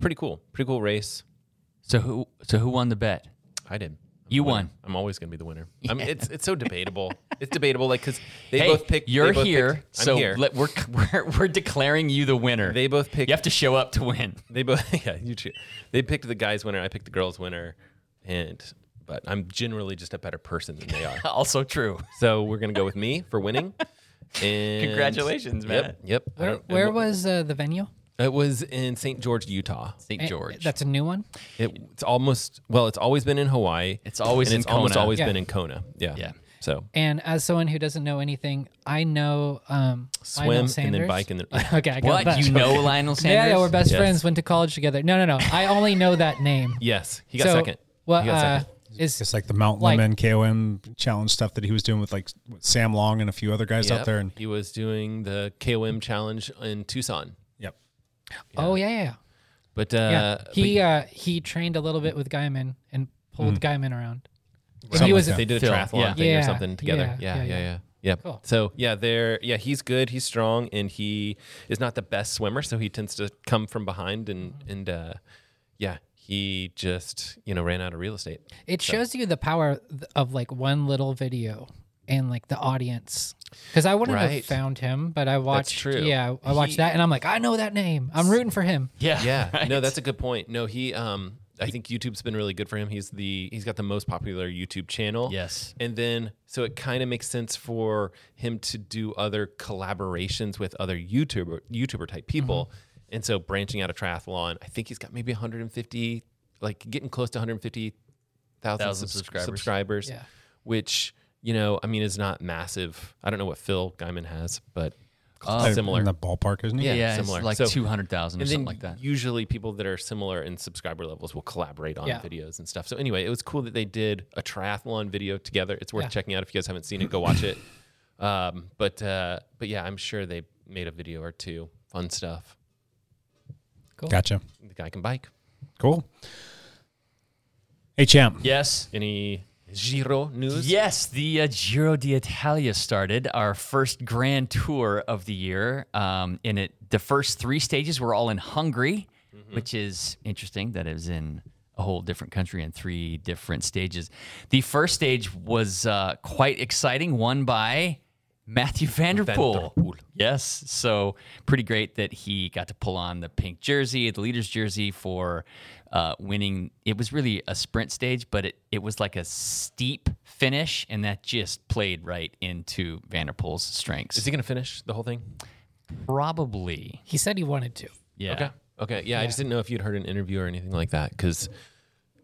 pretty cool, pretty cool race.
So who so who won the bet?
I did.
You
Winner.
won.
I'm always going to be the winner. [LAUGHS] I mean, it's it's so debatable. it's debatable, like because they
hey,
both picked.
You're
both
here,
picked- I'm
so
here.
Let, we're, [LAUGHS] we're we're declaring you the winner.
they both picked.
you have to show up to win.
They both. [LAUGHS] Yeah, you too. They picked the guys winner. I picked the girls winner, and but I'm generally just a better person than they are.
Also true.
so we're gonna go with me for winning. And
Congratulations, man.
Yep. Yep.
Where, where was uh, the venue?
It was in St. George, Utah.
St.
Eh,
George.
That's a new one.
It, it's almost well. It's always been in Hawaii.
It's always
and
in
it's almost
Kona.
always
Yeah.
been in Kona. Yeah.
Yeah.
So
And as someone who doesn't know anything, I know um,
swim
Lionel
and then bike and then. [LAUGHS]
okay, I got
what?
that.
You know Lionel Sanders?
Yeah, yeah, we're best
Yes.
friends. Went to college together. No, no, no. I only know that name. [LAUGHS]
Yes, he got
so,
second.
What
he got
uh,
second.
is
It's like the Mount
Like-
Lemmon KOM challenge stuff that he was doing with like Sam Long and a few other guys out there. And
he was doing the KOM challenge in Tucson.
Yep,
Oh yeah, yeah, yeah.
But uh,
yeah.
but
He uh, he trained a little bit with Gaimon and pulled Gaimon around. And
Something
he was
like
they did a
Phil,
triathlon
yeah.
thing or
Yeah,
something together.
yeah,
Yeah,
yeah,
yeah,
yeah.
yeah. yeah.
Cool.
So yeah, they're yeah, he's good, he's strong, and he is not the best swimmer, so he tends to come from behind and and uh, yeah, he just you know ran out of real estate.
It shows you the power of like one little video and like the audience. Because I wouldn't have found him, but I watched.
true.
Yeah, I watched
He-
that, and I'm like, I know that name. I'm rooting for him.
Yeah.
Yeah, [LAUGHS]
right.
no, that's a good point. No, he um, I think YouTube's been really good for him. He's the he's got the most popular YouTube channel.
Yes.
And then, so it kind of makes sense for him to do other collaborations with other YouTuber YouTuber type people.
Mm-hmm.
And so, branching out of triathlon, I think he's got maybe 150, like getting close to 150,000
Thousand
subs-
subscribers.
subscribers.
Yeah.
Which you know, I mean, it's not massive. I don't know what Phil Gaimon has, but
Uh,
similar.
in the ballpark, isn't he?
Yeah,
Yeah,
similar.
it's like
So-
200,000 or something
then
like that.
Usually, people that are similar in subscriber levels will collaborate on
Yeah.
videos and stuff. So anyway, it was cool that they did a triathlon video together. It's worth
Yeah.
checking out if you guys haven't seen it. Go watch it. [LAUGHS] Um, but uh, but yeah, I'm sure they made a video or two. Fun stuff.
Gotcha.
The guy can bike.
Cool. Hey, champ.
Yes.
Any Giro news?
Yes, the uh, Giro d'Italia started our first grand tour of the year. Um, and it, the first three stages were all in Hungary, which is interesting that it was in a whole different country in three different stages. The first stage was uh, quite exciting, won by Mathieu van der Poel.
Vanderpool.
Yes, so pretty great that he got to pull on the pink jersey, the leader's jersey for uh, winning. It was really a sprint stage, but it, it was like a steep finish, and that just played right into van der Poel's strengths.
Is he going to finish the whole thing?
Probably,
He said he wanted to.
yeah.
Okay. Okay. Yeah, I just didn't know if you'd heard an interview or anything like that because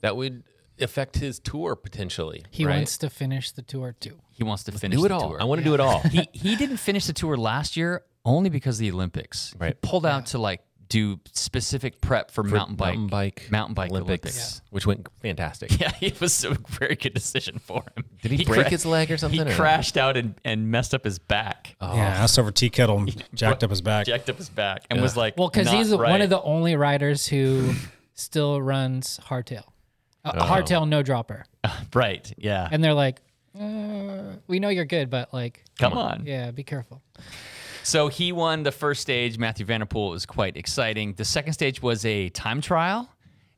that would affect his tour potentially.
He
right?
wants to finish the tour too.
He wants to finish
do it
the
all.
tour.
I want to do it all. [LAUGHS]
he he didn't finish the tour last year only because of the Olympics.
Right.
He pulled out to like do specific prep for, mountain bike,
mountain bike,
mountain bike
Olympics,
Olympics.
which went fantastic. [LAUGHS]
Yeah, it was a very good decision for him.
Did he break his leg or something,
He
or-
crashed out and, and messed up his back.
Oh.
Yeah, asked over tea kettle [LAUGHS] and jacked up his back.
Jacked up his back and was like,
Well, because he's
right.
one of the only riders who [LAUGHS] still runs hardtail. Uh,
Oh.
Hardtail no dropper.
right. Yeah.
And they're like, uh, we know you're good, but like,
Come on.
yeah, be careful.
So he won the first stage. Mathieu van der Poel was quite exciting. The second stage was a time trial,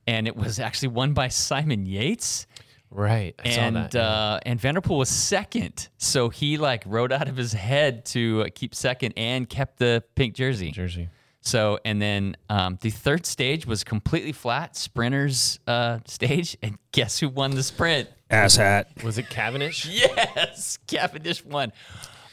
and it was actually won by Simon Yates.
Right. I
and
saw that. yeah.
uh, and van der Poel was second, so he like rode out of his head to uh, keep second and kept the pink jersey.
Jersey.
So and then um, the third stage was completely flat, sprinters uh, stage, and guess who won the sprint?
Ass hat.
Was it Cavendish? [LAUGHS]
Yes, Cavendish won.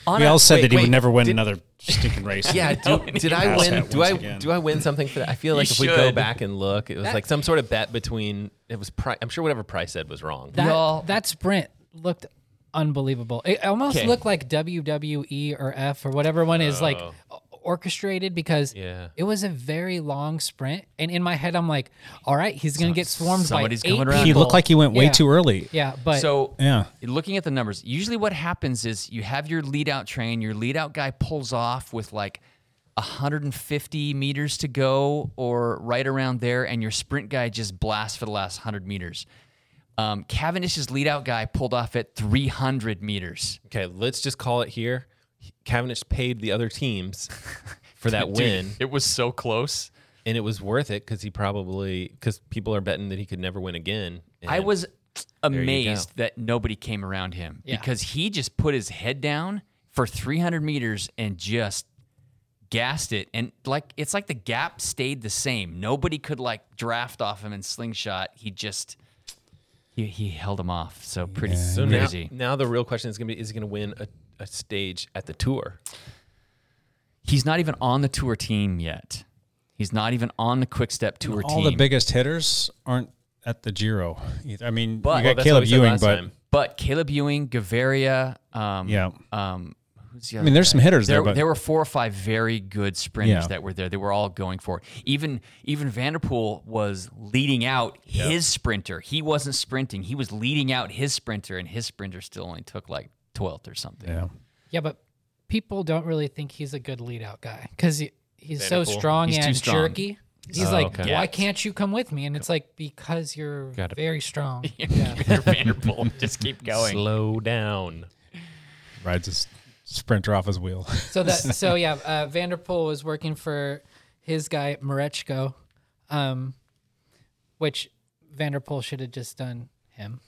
On
We
a-
all said
wait,
that he
wait,
would never win
did-
another stinking race.
Yeah, [LAUGHS] do, did I win? Do I
again.
do I win something for that? I feel like
You
if we go back and look, it was
That-
like some sort of bet between. It was. Pri- I'm sure whatever Price said was wrong.
That,
Y'all-
that sprint looked unbelievable. It almost
Okay.
looked like WWE or F or whatever one is like oh. Orchestrated because.
Yeah.
it was a very long sprint. And in my head, I'm like, all right, he's going to get swarmed
somebody's
by eight
coming around.
He looked like he went way
Yeah.
too early.
Yeah, but
so
Yeah.
looking at the numbers, usually what happens is you have your lead out train, your lead out guy pulls off with like 150 meters to go or right around there, and your sprint guy just blasts for the last 100 meters. Um, Cavendish's lead out guy pulled off at 300 meters.
Okay, let's just call it here. Cavendish paid the other teams for that [LAUGHS]
Dude,
win,
It was so close.
and it was worth it because he probably because people are betting that he could never win again.
I was amazed that nobody came around him
Yeah.
because he just put his head down for 300 meters and just gassed it. And like it's like the gap stayed the same. Nobody could like draft off him and slingshot. He just he, he held him off. So pretty
So now, now the real question is going to be: Is he going to win a, a stage at the tour?
he's not even on the tour team yet he's not even on the quick step tour
All
team
the biggest hitters aren't at the Giro. Either. I mean,
But-
you got
that's
Caleb
what we said Ewan,
but
time.
but caleb Ewan Gaviria, um
Yeah.
um who's the
I mean, there's
guy?
some hitters there,
there,
but
there were four or five very good sprinters
Yeah.
that were there. They were all going for it. Even even van der Poel was leading out his sprinter. He wasn't sprinting. He was leading out his sprinter, and his sprinter still only took like twelfth or something.
yeah.
yeah, but people don't really think he's a good lead out guy because he, he's so strong
He's too
and
strong.
jerky. He's
Oh,
like,
okay.
why
Yeah.
can't you come with me? And it's like because you're
Gotta-
very strong. [LAUGHS] [LAUGHS]
You're van der Poel. Just keep going.
Slow down.
rides a s- sprinter off his wheel. [LAUGHS]
So that so yeah, uh, van der Poel was working for his guy Mareczko, um, which van der Poel should have just done him.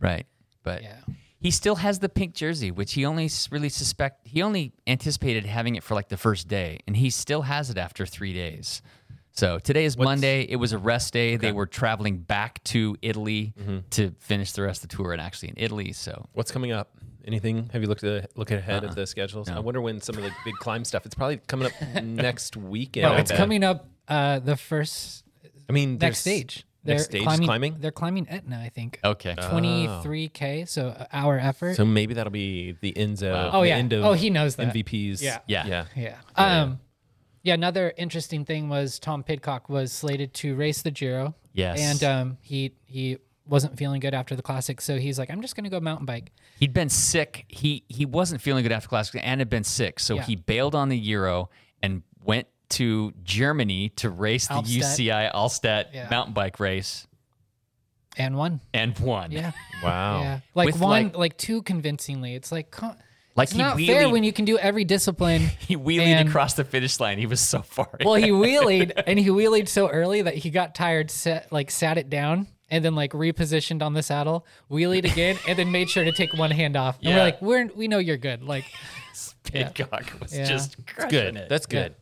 Right, but
Yeah.
He still has the pink jersey, which he only really suspect. He only anticipated having it for like the first day, and he still has it after three days. So today is Monday. It was a rest day. They were traveling back to Italy to finish the rest of the tour, and actually in Italy. So
What's coming up? Anything? Have you looked at look ahead
Uh-uh.
at the schedules?
No.
I wonder when some of the big climb stuff. It's probably coming up [LAUGHS] next weekend.
Oh, it's coming up uh, the first
I mean,
next
there's-
stage.
Next stage is
climbing,
climbing.
They're climbing Etna, I think.
okay,
Twenty three k, so uh, hour effort.
So maybe that'll be the Enzo.
Wow.
Oh,
the
yeah.
end of
Oh, he knows that.
MVPs.
Yeah.
Yeah.
yeah.
yeah. Um, yeah. Another interesting thing was Tom Pidcock was slated to race the Giro.
Yes.
And um, he he wasn't feeling good after the classic, so he's like, I'm just gonna go mountain bike.
he'd been sick. He he wasn't feeling good after classic and had been sick, so
Yeah.
he bailed on the Giro and went to Germany to race the
Albstadt.
UCI Albstadt
Yeah.
mountain bike race
And one.
and won.
Yeah. [LAUGHS]
Wow.
Yeah. Like
With,
one,
like-
like, too convincingly. It's like, co-
Like
it's
he
not
wheelied,
fair when you can do every discipline. [LAUGHS]
he wheelied
and-
across the finish line. He was so far.
well, he
ahead.
wheelied [LAUGHS] and he wheelied so early that he got tired, set, like sat it down and then like repositioned on the saddle, wheelied again, and then made sure to take one hand off. And
Yeah.
we're like, we're, we know you're good. Like,
Pidcock was
Yeah.
just crushing
Good.
it.
That's good.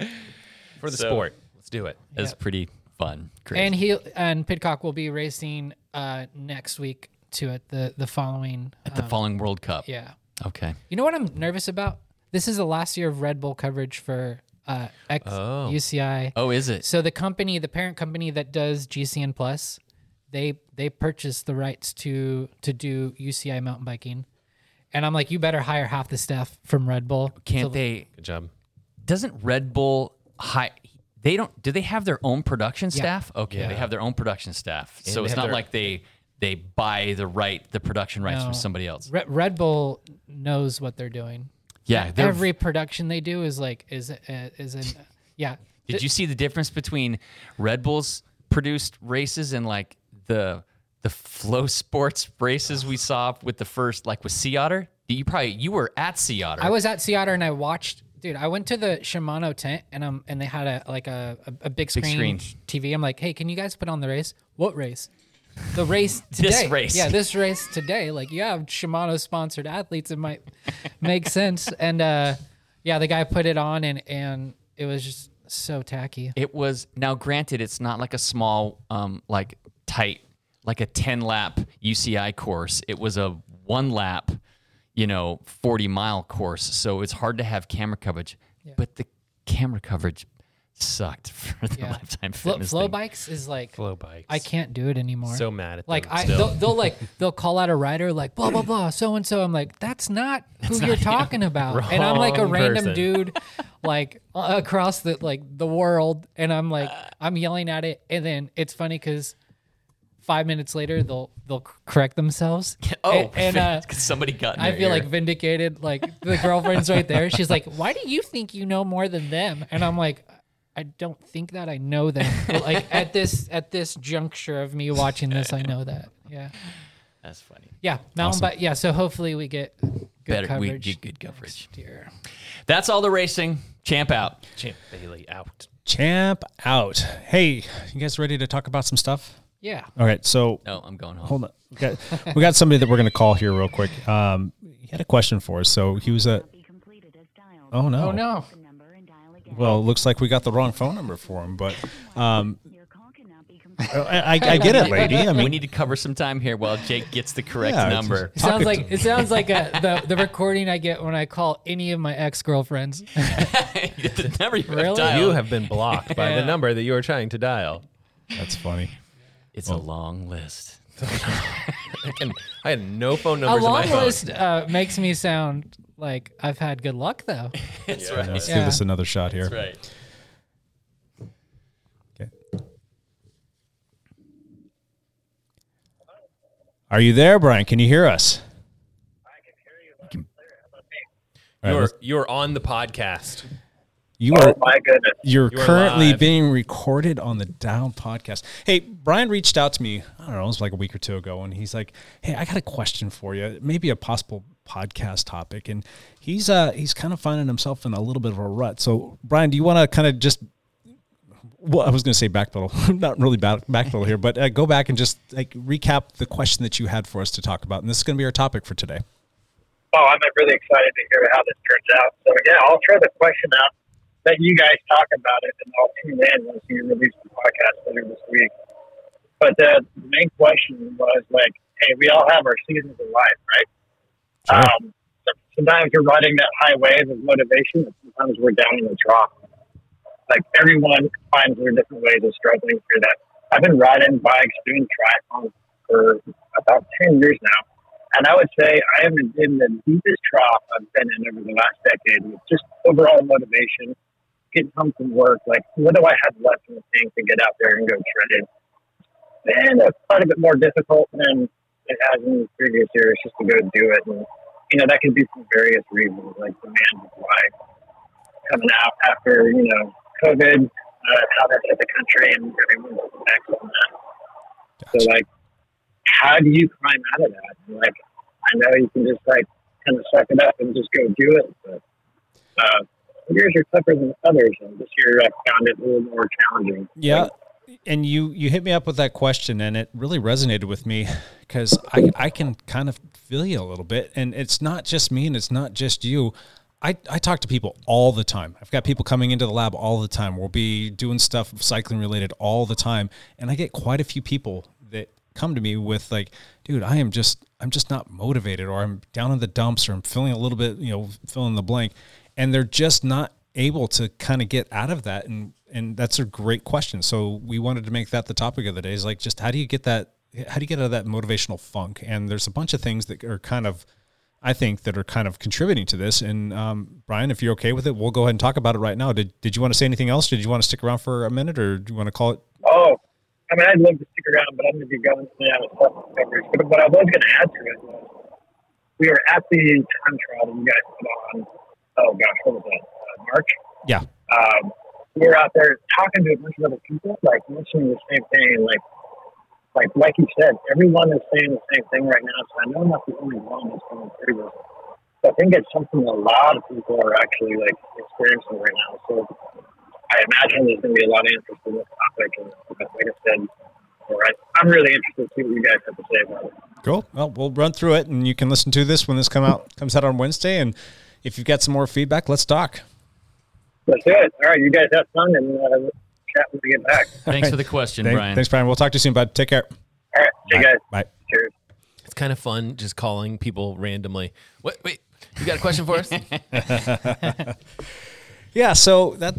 [LAUGHS] For the
So-
sport. Let's do it.
It's
Yeah.
pretty fun. Crazy.
and he and Pidcock will be racing uh, next week to it the the following.
at the
um,
following World Cup.
Yeah.
Okay.
You know what I'm nervous about? This is the last year of Red Bull coverage for uh, X,
Oh.
UCI.
Oh, is it?
So the company, the parent company that does GCN Plus, they they purchased the rights to to do UCI mountain biking, and I'm like, you better hire half the staff from Red Bull.
Can't
to-
they?
Good job.
Doesn't Red Bull hi They don't. Do they have their own production staff? Okay, they have their own production staff.
And
so it's not
their-
like they they buy the right the production rights
No.
from somebody else.
Red, Red Bull knows what they're doing.
Yeah, they're-
every production they do is like is uh, is in yeah. [LAUGHS]
Did you see the difference between Red Bull's produced races and like the the FloSports races we saw with the first like with Sea Otter? You probably you were at Sea Otter.
I was at Sea Otter and I watched. Dude, I went to the Shimano tent and um and they had a like a a, a big screen,
screen.
TV. I'm like, hey, can you guys put on the race? What race? The race [LAUGHS] today.
This race.
Yeah, this race today. Like you have Shimano sponsored athletes, it might [LAUGHS] make sense. And uh, yeah, the guy put it on and and it was just so tacky.
It was now granted it's not like a small um like tight like a 10 lap UCI course. It was a one lap, you know, 40 mile course. So it's hard to have camera coverage. But the camera coverage sucked [LAUGHS] for the
Yeah.
lifetime
Flo,
fitness
flow
thing.
bikes is like
FloBikes.
I can't do it anymore.
So mad at
like I
still.
they'll, they'll like [LAUGHS] they'll call out a rider like blah blah blah so and so. I'm like that's not [LAUGHS] who you're talking about, and I'm like a random
person.
dude, like uh, across the like the world, and I'm like I'm yelling at it, and then it's funny because five minutes later they'll they'll correct themselves. [LAUGHS]
Oh,
and, and uh,
'cause somebody got in
I feel
ear.
like vindicated. Like the girlfriend's right there. She's like, "Why do you think you know more than them?" And I'm like, "I don't think that I know them. But like [LAUGHS] at this at this juncture of me watching this, I know that. Yeah,
That's funny.
yeah. Mountain bike. Yeah. So hopefully we get good
Better- we get good coverage.
next year.
That's all the racing. Champ out.
Champ Bailey out.
Champ out. Hey, you guys ready to talk about some stuff?
Yeah.
All right, so
No, I'm going home.
hold on. We got, we got somebody that we're going to call here real quick. Um, he had a question for us. So he was a. Oh no!
Oh no.
Well, it looks like we got the wrong phone number for him, but um, I, I, I get it, lady. I mean, we
need to cover some time here while Jake gets the correct
Yeah,
number.
It sounds like it sounds like uh the the recording I get when I call any of my ex girlfriends. [LAUGHS]
the number you have
Really?
dialed.
You have been blocked by [LAUGHS]
Yeah.
the number that you are trying to dial.
that's funny.
It's a long list. [LAUGHS] [LAUGHS]
I, can, I had no phone
A
numbers in my
long
phone.
list uh, makes me sound like I've had good luck though. [LAUGHS]
That's right.
Let's
Yeah.
give this another shot here.
That's right.
Okay. Are you there, Brian? Can you hear us? All right,
You're
let's-
you're on the podcast.
You are
My goodness.
you're
You
currently
live.
being recorded on the Down podcast. Hey, Brian reached out to me. I don't know, it was like a week or two ago, and he's like, "Hey, I got a question for you. Maybe a possible podcast topic." And he's uh he's kind of finding himself in a little bit of a rut. So, Brian, do you want to kind of just well, I was going to say backpedal, [LAUGHS] not really back, backpedal here, but uh, go back and just like recap the question that you had for us to talk about, and this is going to be our topic for today.
Oh, I'm really excited to hear how this turns out. So yeah, I'll throw the question out. Let you guys talk about it, and I'll tune in once you release the podcast later this week. But the main question was like, hey, we all have our seasons of life, right? Um, sometimes we're riding that high wave of motivation, and sometimes we're down in the trough. Like everyone finds their different ways of struggling through that. I've been riding bikes, doing triathlon for about ten years now. And I would say I am in the deepest trough I've been in over the last decade with just overall motivation, getting home from work. Like, what do I have left in the tank to get out there and go shredded? And it's quite a bit more difficult than it has in previous years just to go do it. And, you know, that can be for various reasons, like demands of life coming out after, you know, COVID, uh, how that hit the country and everyone's effects on that. So, like, how do you climb out of that? And, like, I know you can just like kind of suck it up and just go do it, but uh, years are tougher than others, and this year I found it a little more challenging.
Yeah. And you you hit me up with that question and it really resonated with me because I, I can kind of feel you a little bit. And it's not just me and it's not just you. I, I talk to people all the time. I've got people coming into the lab all the time. We'll be doing stuff cycling related all the time. And I get quite a few people that come to me with like, dude, I am just I'm just not motivated or I'm down in the dumps or I'm feeling a little bit, you know, fill in the blank. And they're just not able to kind of get out of that and and that's a great question. So we wanted to make that the topic of the day is like just how do you get that how do you get out of that motivational funk? And there's a bunch of things that are kind of i think that are kind of contributing to this. And um, brian if you're okay with it we'll go ahead and talk about it right now. Did, did you want to say anything else? Did you want to stick around for a minute or do you want to call it?
Oh, I mean, I'd love to stick around, but I'm going to be going of stuff coverage. But what I was going to add to it. Was we are at the time trial that you guys put on. Oh gosh, what was that? Uh, March.
yeah
um, we were out there talking to a bunch of other people, like mentioning the same thing, like like like you said, everyone is saying the same thing right now. So I know I'm not the only one that's going through this. So I think it's something a lot of people are actually like experiencing right now. So I imagine there's going to be a lot of interest in this topic, and like I said, right, I'm really interested to see what you guys have to say about it.
Cool. Well, we'll run through it, and you can listen to this when this come out comes out on Wednesday. And if you've got some more feedback, let's talk.
Let's do it. All right, you guys have fun and uh, chat when we get back.
Thanks for the question,
Thank-
Brian.
Thanks, Brian. We'll talk to you soon, bud. Take care.
All right, See you guys.
Bye.
Cheers.
It's kind of fun just calling people randomly. What? Wait, you got a question for us? [LAUGHS] [LAUGHS]
Yeah, so that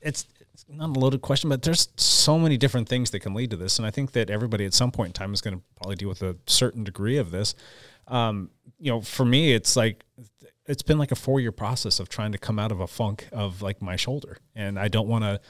it's, it's not a loaded question, but there's so many different things that can lead to this, and I think that everybody at some point in time is going to probably deal with a certain degree of this. Um, you know, for me, it's like it's been like a four year process of trying to come out of a funk of like my shoulder, and I don't want to,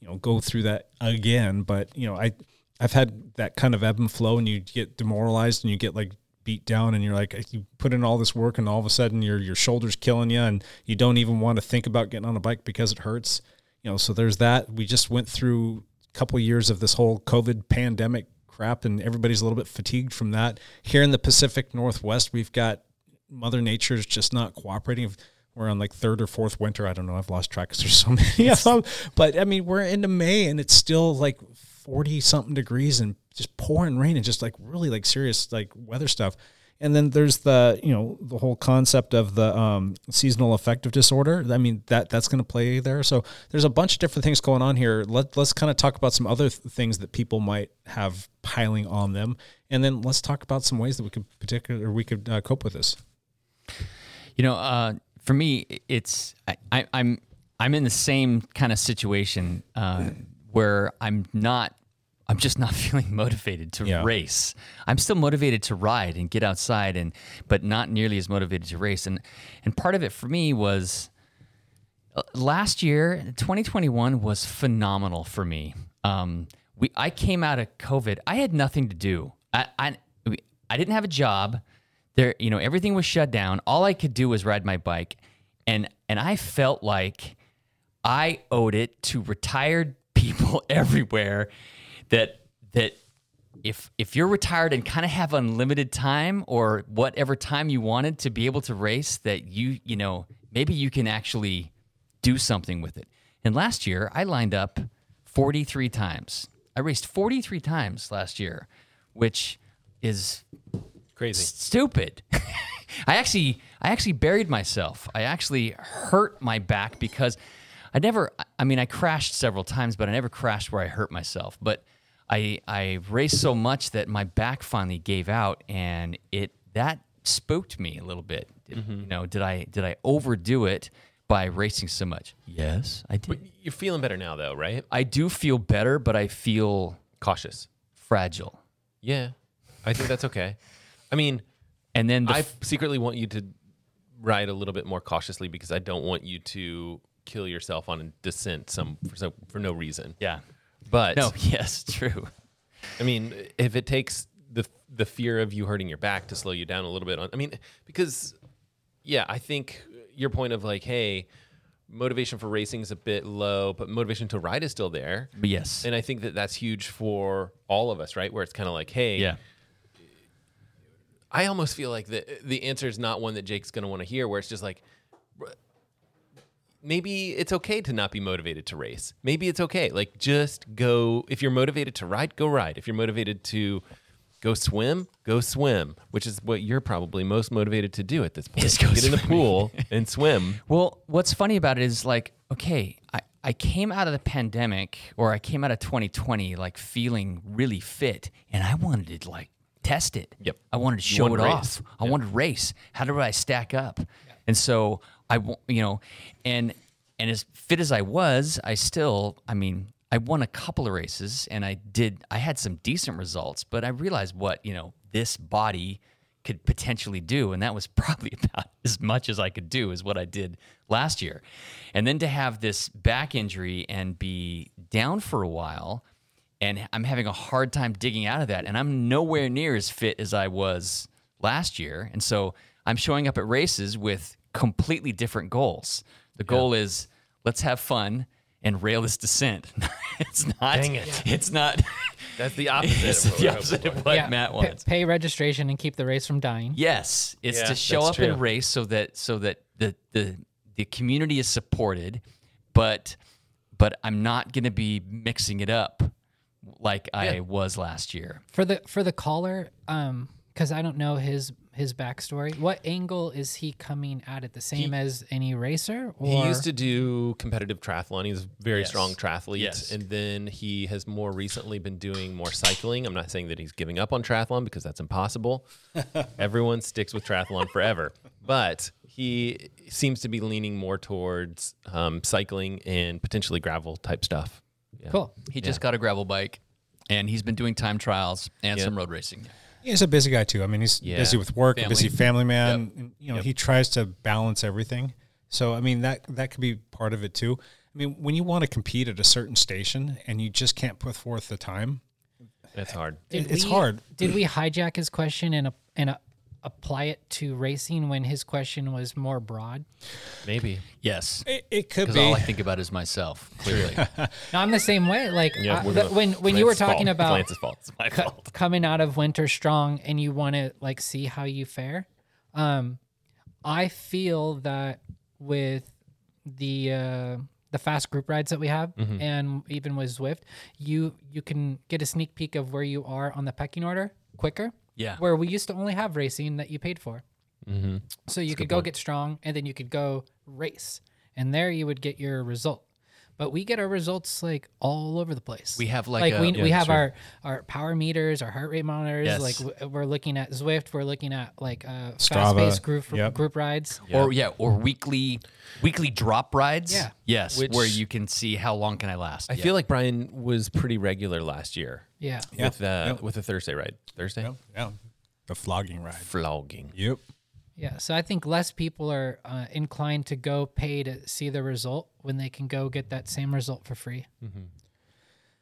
you know, go through that again. But you know, I I've had that kind of ebb and flow, and you get demoralized, and you get like beat down and you're like you put in all this work and all of a sudden your your shoulders killing you and you don't even want to think about getting on a bike because it hurts. You know so there's that. We just went through a couple of years of this whole covid pandemic crap and everybody's a little bit fatigued from that. Here in the pacific northwest we've got mother Nature is just not cooperating. We're on like third or fourth winter i don't know i've lost track because there's so [LAUGHS] many of them. But i mean we're into may and it's still like 40 something degrees and just pouring rain and just like really like serious like weather stuff. And then there's the you know the whole concept of the um, seasonal affective disorder. I mean that that's going to play there. So there's a bunch of different things going on here. Let, let's kind of talk about some other th- things that people might have piling on them. And then let's talk about some ways that we could particular we could uh, cope with this
You know, uh, for me, it's I, I, I'm I'm in the same kind of situation uh, where I'm not. I'm just not [LAUGHS] feeling motivated to
Yeah.
race. I'm still motivated to ride and get outside, and but not nearly as motivated to race. And and part of it for me was uh, last year 2021 was phenomenal for me um, we i came out of covid i had nothing to do i i, I didn't have a job there you know everything was shut down. All i could do was ride my bike. And and i felt like i owed it to retired [LAUGHS] people everywhere that that if if you're retired and kind of have unlimited time or whatever time you wanted to be able to race that you you know maybe you can actually do something with it. And last year i lined up 43 times. I raced 43 times last year which is
Crazy.
stupid. [LAUGHS] I actually I actually buried myself. I actually hurt my back because I never I mean I crashed several times, but I never crashed where I hurt myself. But I I raced so much that my back finally gave out and it that spooked me a little bit. Did- mm-hmm. You know, did I did I overdo it by racing so much? Yes, I did.
You're feeling better now, though, right?
I do feel better, but I feel
Cautious.
fragile.
Yeah, I think that's okay. I mean,
And then the
I
f-
secretly want you to ride a little bit more cautiously because I don't want you to kill yourself on a descent some for, some, for no reason.
yeah.
But
No, [LAUGHS] yes, true.
I mean, if it takes the the fear of you hurting your back to slow you down a little bit on, I mean, because yeah, I think your point of like, hey, motivation for racing is a bit low, but motivation to ride is still there.
Yes.
And I think that that's huge for all of us, right? Where it's kind of like, hey,
yeah.
I almost feel like the the answer is not one that Jake's going to want to hear. Where it's just like, maybe it's okay to not be motivated to race. Maybe it's okay. Like, just go. If you're motivated to ride, go ride. If you're motivated to go swim, go swim. Which is what you're probably most motivated to do at this point.
Is go
Get in the pool and swim. [LAUGHS]
Well, what's funny about it is like, okay, I, I came out of the pandemic or I came out of 2020 like feeling really fit and I wanted to like test it.
Yep.
I wanted to show it
to
off.
race.
I wanted to race. How do I stack up? And so I, you know, and and as fit as I was, I still, I mean, I won a couple of races and I did, I had some decent results, but I realized what, you know, this body could potentially do. And that was [LAUGHS] probably about as much as I could do, is what I did last year. And then to have this back injury and be down for a while, and I'm having a hard time digging out of that. And I'm nowhere near as fit as I was last year. And so I'm showing up at races with completely different goals. The goal is let's have fun and rail this descent. [LAUGHS] it's not.
Dang it.
It's not. [LAUGHS]
That's the [LAUGHS] opposite.
It's
of what
the opposite of
for.
what Matt
pa-
wants.
pay registration and keep the race from dying.
Yes, it's
Yeah,
to show up
true.
and race so that so that the the the community is supported, but but I'm not going to be mixing it up like I was last year.
for the for the caller um because i don't know his his backstory? What angle is he coming at it? The same
He-
as any racer? Or
He used to do competitive triathlon. He's a very
Yes.
strong triathlete.
Yes.
And then he has more recently been doing more cycling. I'm not saying that he's giving up on triathlon because that's impossible. [LAUGHS] Everyone sticks with triathlon forever. But he seems to be leaning more towards um, cycling and potentially gravel type stuff. Yeah.
cool.
He just got a gravel bike, and he's been doing time trials and
Yeah.
some road racing.
He's a busy guy too. I mean, he's
Yeah.
busy with work, a
Family.
busy family man.
Yep.
and, You know, he tries to balance everything. So, I mean, that that could be part of it too. I mean, when you want to compete at a certain station and you just can't put forth the time,
That's hard.
it- it's
we-
hard.
Did we hijack his question and a, and a, apply it to racing when his question was more broad?
Maybe.
Yes,
It, it could
because
be.
all I think about is myself. Clearly, [LAUGHS]
No, I'm the same way. Like
Yeah,
I- the-
gonna-
when when you were talking
fault.
about
Lance's fault. It's my
co-
fault.
coming out of winter strong and you want to like see how you fare um i feel that with the uh the fast group rides that we have
Mm-hmm.
and even with Zwift, you you can get a sneak peek of where you are on the pecking order quicker.
Yeah.
Where we used to only have racing that you paid for.
Mm-hmm.
So you could go get strong and then you could go race. And there you would get your result. But we get our results like all over the place.
We have, like, a-
we,
Yeah,
we have
sure.
our our power meters, our heart rate monitors.
Yes.
Like we're looking at Zwift, we're looking at like uh,
Strava,
fast paced group
yep.
group rides.
or yeah, or weekly weekly drop rides.
Yeah.
yes,
Which-
where you can see how long can I last.
I feel like Brian was pretty regular last year
Yeah.
with uh,
Yeah.
with the Thursday ride. Thursday
yeah, yeah, the flogging ride.
flogging.
Yep.
Yeah, so I think less people are uh, inclined to go pay to see the result when they can go get that same result for free.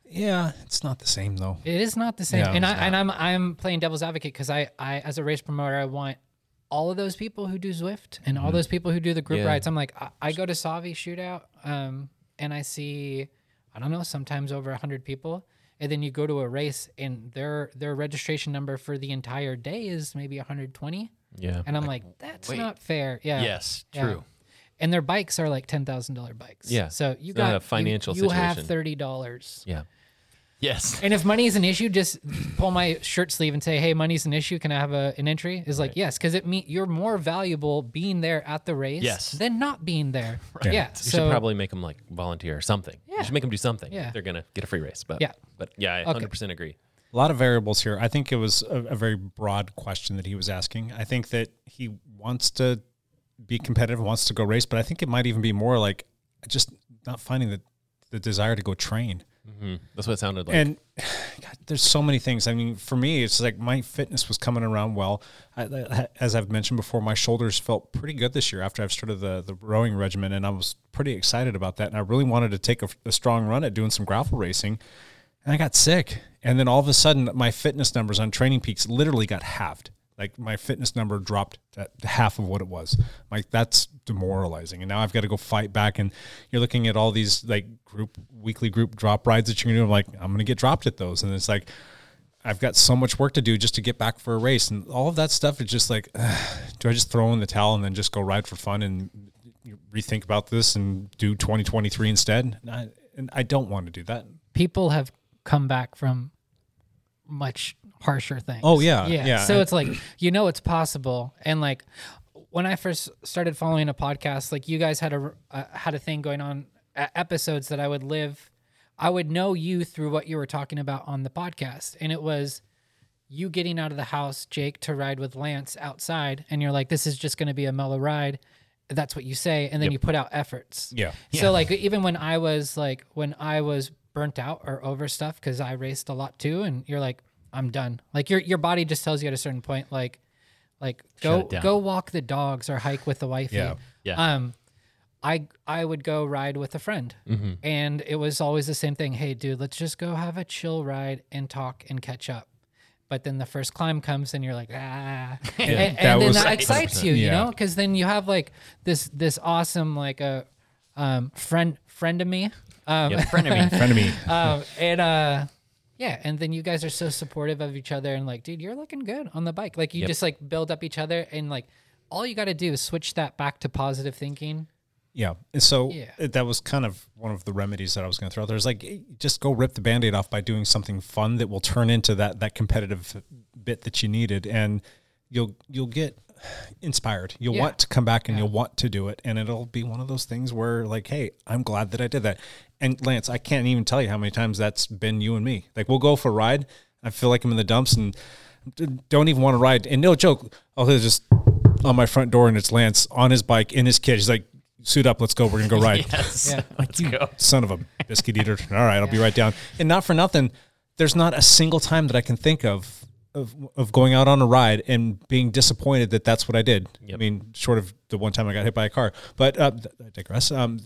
Yeah, it's not the same though.
It is not the same,
Yeah,
and I
it's
and I'm I'm playing devil's advocate because I I as a race promoter I want all of those people who do Zwift and all those people who do the group
Yeah.
rides. I'm like I, I go to Savi shootout, um, and I see I don't know sometimes over hundred people, and then you go to a race and their their registration number for the entire day is maybe 120,
Yeah.
and I'm like that's
wait.
not fair. Yeah.
yes,
Yeah.
true.
and their bikes are like ten thousand dollar bikes.
Yeah.
So you
It's
got
a financial
You, you have thirty dollars.
yeah.
Yes,
And if money is an issue, just pull my shirt sleeve and say, "Hey, money's an issue. Can I have a, an entry?" Is like yes, because it mean you're more valuable being there at the race
Yes.
than not being there. [LAUGHS] Yeah.
You
So
should probably make them like volunteer or something.
Yeah.
You should make them do something.
Yeah.
They're gonna get a free race. But
Yeah.
but yeah, I
Okay.
100 percent agree.
A lot of variables here. I think it was a, a very broad question that he was asking. I think that he wants to be competitive, wants to go race, but I think it might even be more like just not finding the, the desire to go train.
hmm That's what it sounded like.
And [SIGHS] God, there's so many things. I mean, for me, it's like my fitness was coming around well. I, I- as I've mentioned before, my shoulders felt pretty good this year after I've started the the rowing regimen, and I was pretty excited about that. And I really wanted to take a, a strong run at doing some gravel racing, and I got sick. And then all of a sudden, my fitness numbers on Training Peaks literally got halved. Like my fitness number dropped to half of what it was. Like that's demoralizing. And now I've got to go fight back. And you're looking at all these like group weekly group drop rides that you're gonna do. I'm like, I'm gonna get dropped at those. And it's like I've got so much work to do just to get back for a race. And all of that stuff is just like, do I just throw in the towel and then just go ride for fun and rethink about this and do 2023 instead? And I, and I don't want to do that.
people have come back from much harsher things.
Oh, yeah,
yeah.
yeah.
So it's like you know it's possible, and like when I first started following a podcast, like you guys had a uh, had a thing going on uh, episodes that I would live. I would know you through what you were talking about on the podcast, and it was you getting out of the house, Jake, to ride with Lance outside, and you're like, "This is just going to be a mellow ride." That's what you say, and then you put out efforts.
Yeah.
So like even when I was like when I was burnt out or over stuff because I raced a lot too, and you're like, I'm done. Like your your body just tells you at a certain point, like like go go walk the dogs or hike with the wifey.
Yeah.
Yeah.
Um, I I would go ride with a friend, and it was always the same thing. Hey, dude, let's just go have a chill ride and talk and catch up. But then the first climb comes, and you're like, ah, [LAUGHS] and, and
that
then that excites you, you
Yeah.
know, because then you have like this this awesome like a um, friend friend of me, um,
yeah, friend of me. [LAUGHS]
Friend of me.
um, and uh, yeah, and then you guys are so supportive of each other, and like, dude, you're looking good on the bike. Like you
Yep.
just like build up each other, and like all you got to do is switch that back to positive thinking.
Yeah. And so
Yeah.
that was kind of one of the remedies that I was going to throw out there. Is like, just go rip the band aid off by doing something fun that will turn into that, that competitive bit that you needed. And you'll you'll get inspired. You'll
Yeah.
want to come back and you'll want to do it, and it'll be one of those things where like, hey, I'm glad that I did that. And Lance, I can't even tell you how many times that's been you and me. Like we'll go for a ride. I feel like I'm in the dumps and don't even want to ride. And no joke, I'll just on my front door and it's Lance on his bike in his kid. He's like, suit up, let's go. We're gonna go ride. [LAUGHS]
Yes.
Yeah. [LAUGHS]
Let's go.
Son of a biscuit eater. [LAUGHS] All right, I'll be right down. And not for nothing, there's not a single time that I can think of of, of going out on a ride and being disappointed that that's what I did. I mean, short of the one time I got hit by a car. But uh, I digress. Um,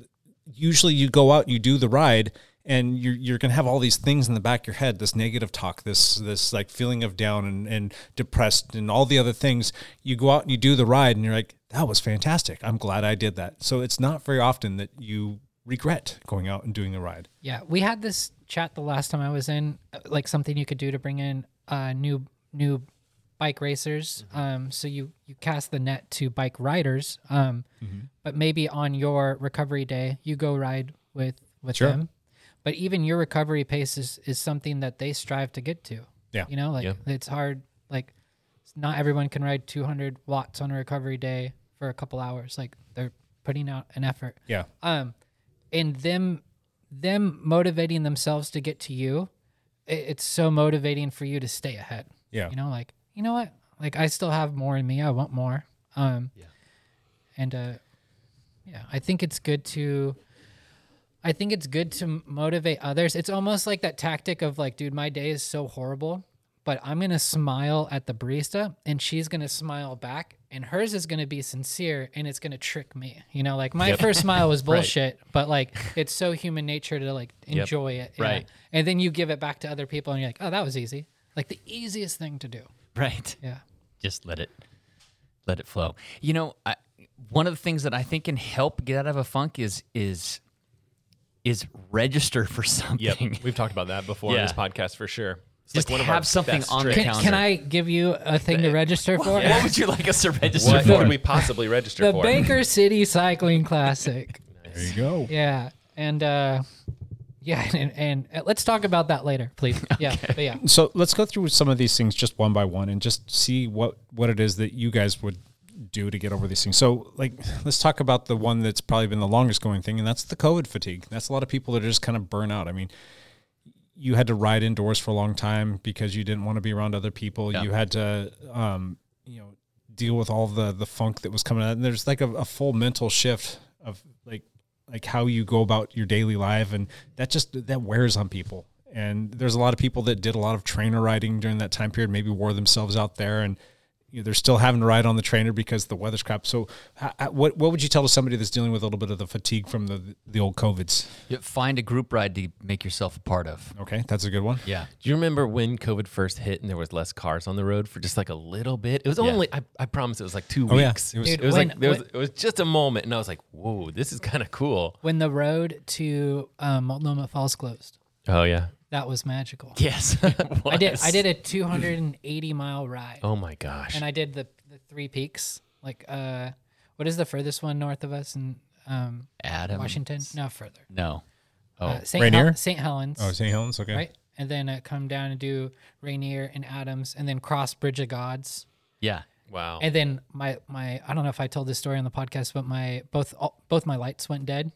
usually you go out, you do the ride, and you're you're gonna have all these things in the back of your head, this negative talk, this this like feeling of down and, and depressed and all the other things. You go out and you do the ride and you're like, that was fantastic. I'm glad I did that. So it's not very often that you regret going out and doing the ride.
Yeah, we had this chat the last time I was in, uh, like something you could do to bring in uh, new new bike racers. Um, so you you cast the net to bike riders, um, but maybe on your recovery day you go ride with with
Sure.
them. But even your recovery pace is, is something that they strive to get to.
Yeah.
you know, like
Yeah.
it's hard. Like not everyone can ride 200 watts on a recovery day for a couple hours. Like they're putting out an effort
Yeah.
um and them them motivating themselves to get to you it, it's so motivating for you to stay ahead
Yeah.
you know like you know what? Like i still have more in me. I want more. Um yeah. and uh yeah i think it's good to i think it's good to motivate others. It's almost like that tactic of like dude my day is so horrible but i'm gonna smile at the barista and she's gonna smile back and hers is gonna be sincere and it's gonna trick me. You know like my first smile was [LAUGHS]
Right.
bullshit but like it's so human nature to like enjoy it yeah.
Right.
and then you give it back to other people and you're like oh that was easy. Like the easiest thing to do [LAUGHS]
Right.
yeah
just let it let it flow you know I, one of the things that i think can help get out of a funk is is is register for something
Yep, [LAUGHS] we've talked about that before
Yeah.
on this podcast for sure. It's
Just
one
have
our
something on the
tricks.
can,
calendar.
can i give you a thing to register for
what would you like us to register
What
for
could we possibly register
the
for?
The Baker city cycling classic [LAUGHS]
There you go.
Yeah, and uh, yeah, [LAUGHS] and, and uh, let's talk about that later, please. [LAUGHS] Yeah, but yeah.
So let's go through some of these things just one by one and just see what what it is that you guys would do to get over these things. So like let's talk about the one that's probably been the longest going thing and that's the COVID fatigue. That's a lot of people that are just kind of burn out. I mean, you had to ride indoors for a long time because you didn't want to be around other people. You had to um, you know, deal with all the the funk that was coming out. And there's like a, a full mental shift of like like how you go about your daily life and that just that wears on people. And there's a lot of people that did a lot of trainer riding during that time period maybe wore themselves out there and you know, they're still having to ride on the trainer because the weather's crap so h- h- what what would you tell to somebody that's dealing with a little bit of the fatigue from the the old covids
Yeah, find a group ride to make yourself a part of
okay that's a good one
yeah
Do you remember when COVID first hit and there was less cars on the road for just like a little bit? It was only I, I promise it was like two
Oh, yeah.
weeks.
It was-
Dude,
it was
when-
like there was
when-
it was just a moment and I was like, whoa, this is kind of cool.
When the road to um, Multnomah Falls closed,
Oh yeah.
That was magical.
yes [LAUGHS] [LAUGHS]
I did. I did a 280 mile ride,
Oh my gosh.
and I did the the three peaks. Like, uh, what is the furthest one north of us in um,
Adam
Washington? No, further.
no oh
Uh, St.
Rainier?
Hel- St. Helens.
oh st helens okay
right. And then uh, come down and do Rainier and Adams, and then cross Bridge of Gods.
yeah
wow.
And then my my I don't know if I told this story on the podcast, but my both all, both my lights went dead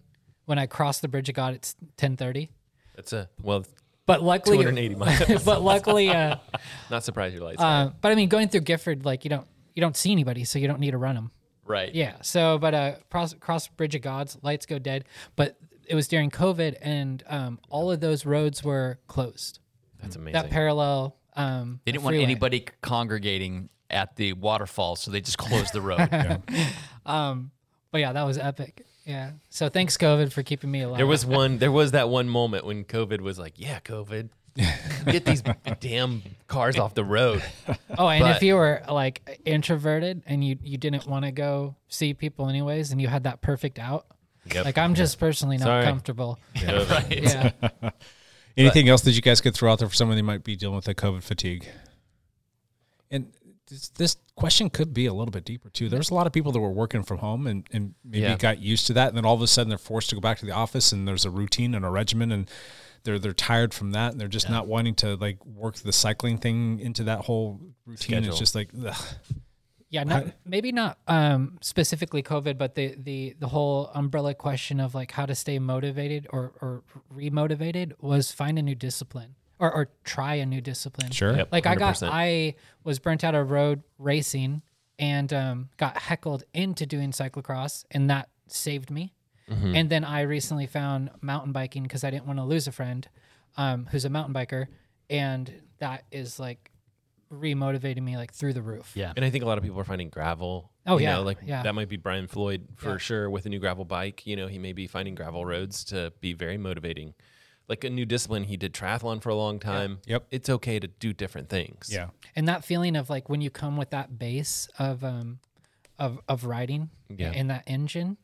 when I crossed the bridge of God It's ten thirty.
That's a well,
But luckily,
280 [LAUGHS] miles.
but luckily, uh, [LAUGHS]
not surprised your lights.
uh, but I mean, going through Gifford, like you don't you don't see anybody, so you don't need to run them.
right
Yeah. So, but uh, cross cross Bridge of Gods, lights go dead. But it was during COVID, and um, all of those roads were closed.
That's amazing.
That parallel. Um,
they didn't want anybody congregating at the waterfall so they just closed the road [LAUGHS]
But yeah, that was epic. Yeah. So thanks COVID for keeping me alive.
there was one. There was that one moment when COVID was like, "Yeah, COVID, [LAUGHS] get these damn cars off the road."
Oh, and
But-
if you were like introverted and you you didn't want to go see people anyways, and you had that perfect out,
Yep.
like I'm just personally not
Sorry.
comfortable. [LAUGHS]
right.
Yeah. [LAUGHS]
anything else that you guys could throw out there for someone that might be dealing with the covid fatigue and this, this question could be a little bit deeper too. There's a lot of people that were working from home and, and maybe
Yeah.
got used to that, and then all of a sudden they're forced to go back to the office, and there's a routine and a regimen, and they're they're tired from that, and they're just not wanting to like work the cycling thing into that whole routine.
Schedule.
It's just like ugh,
Yeah, not, maybe not um, specifically COVID, but the, the the whole umbrella question of like how to stay motivated or or remotivated was find a new discipline or or try a new discipline.
Sure.
Yep,
Like I got
100%.
I was burnt out of road racing and um, got heckled into doing cyclocross, and that saved me.
Mm-hmm.
And then I recently found mountain biking because I didn't want to lose a friend um, who's a mountain biker, and that is like remotivating me like through the roof.
Yeah.
And I think a lot of people are finding gravel.
Oh,
you
yeah,
know, like
yeah.
that might be Brian Floyd for
Yeah.
sure with a new gravel bike. You know, he may be finding gravel roads to be very motivating. Like a new discipline, he did triathlon for a long time.
Yep.
It's okay to do different things.
Yeah.
and that feeling of like when you come with that base of um of of riding
Yeah.
in that engine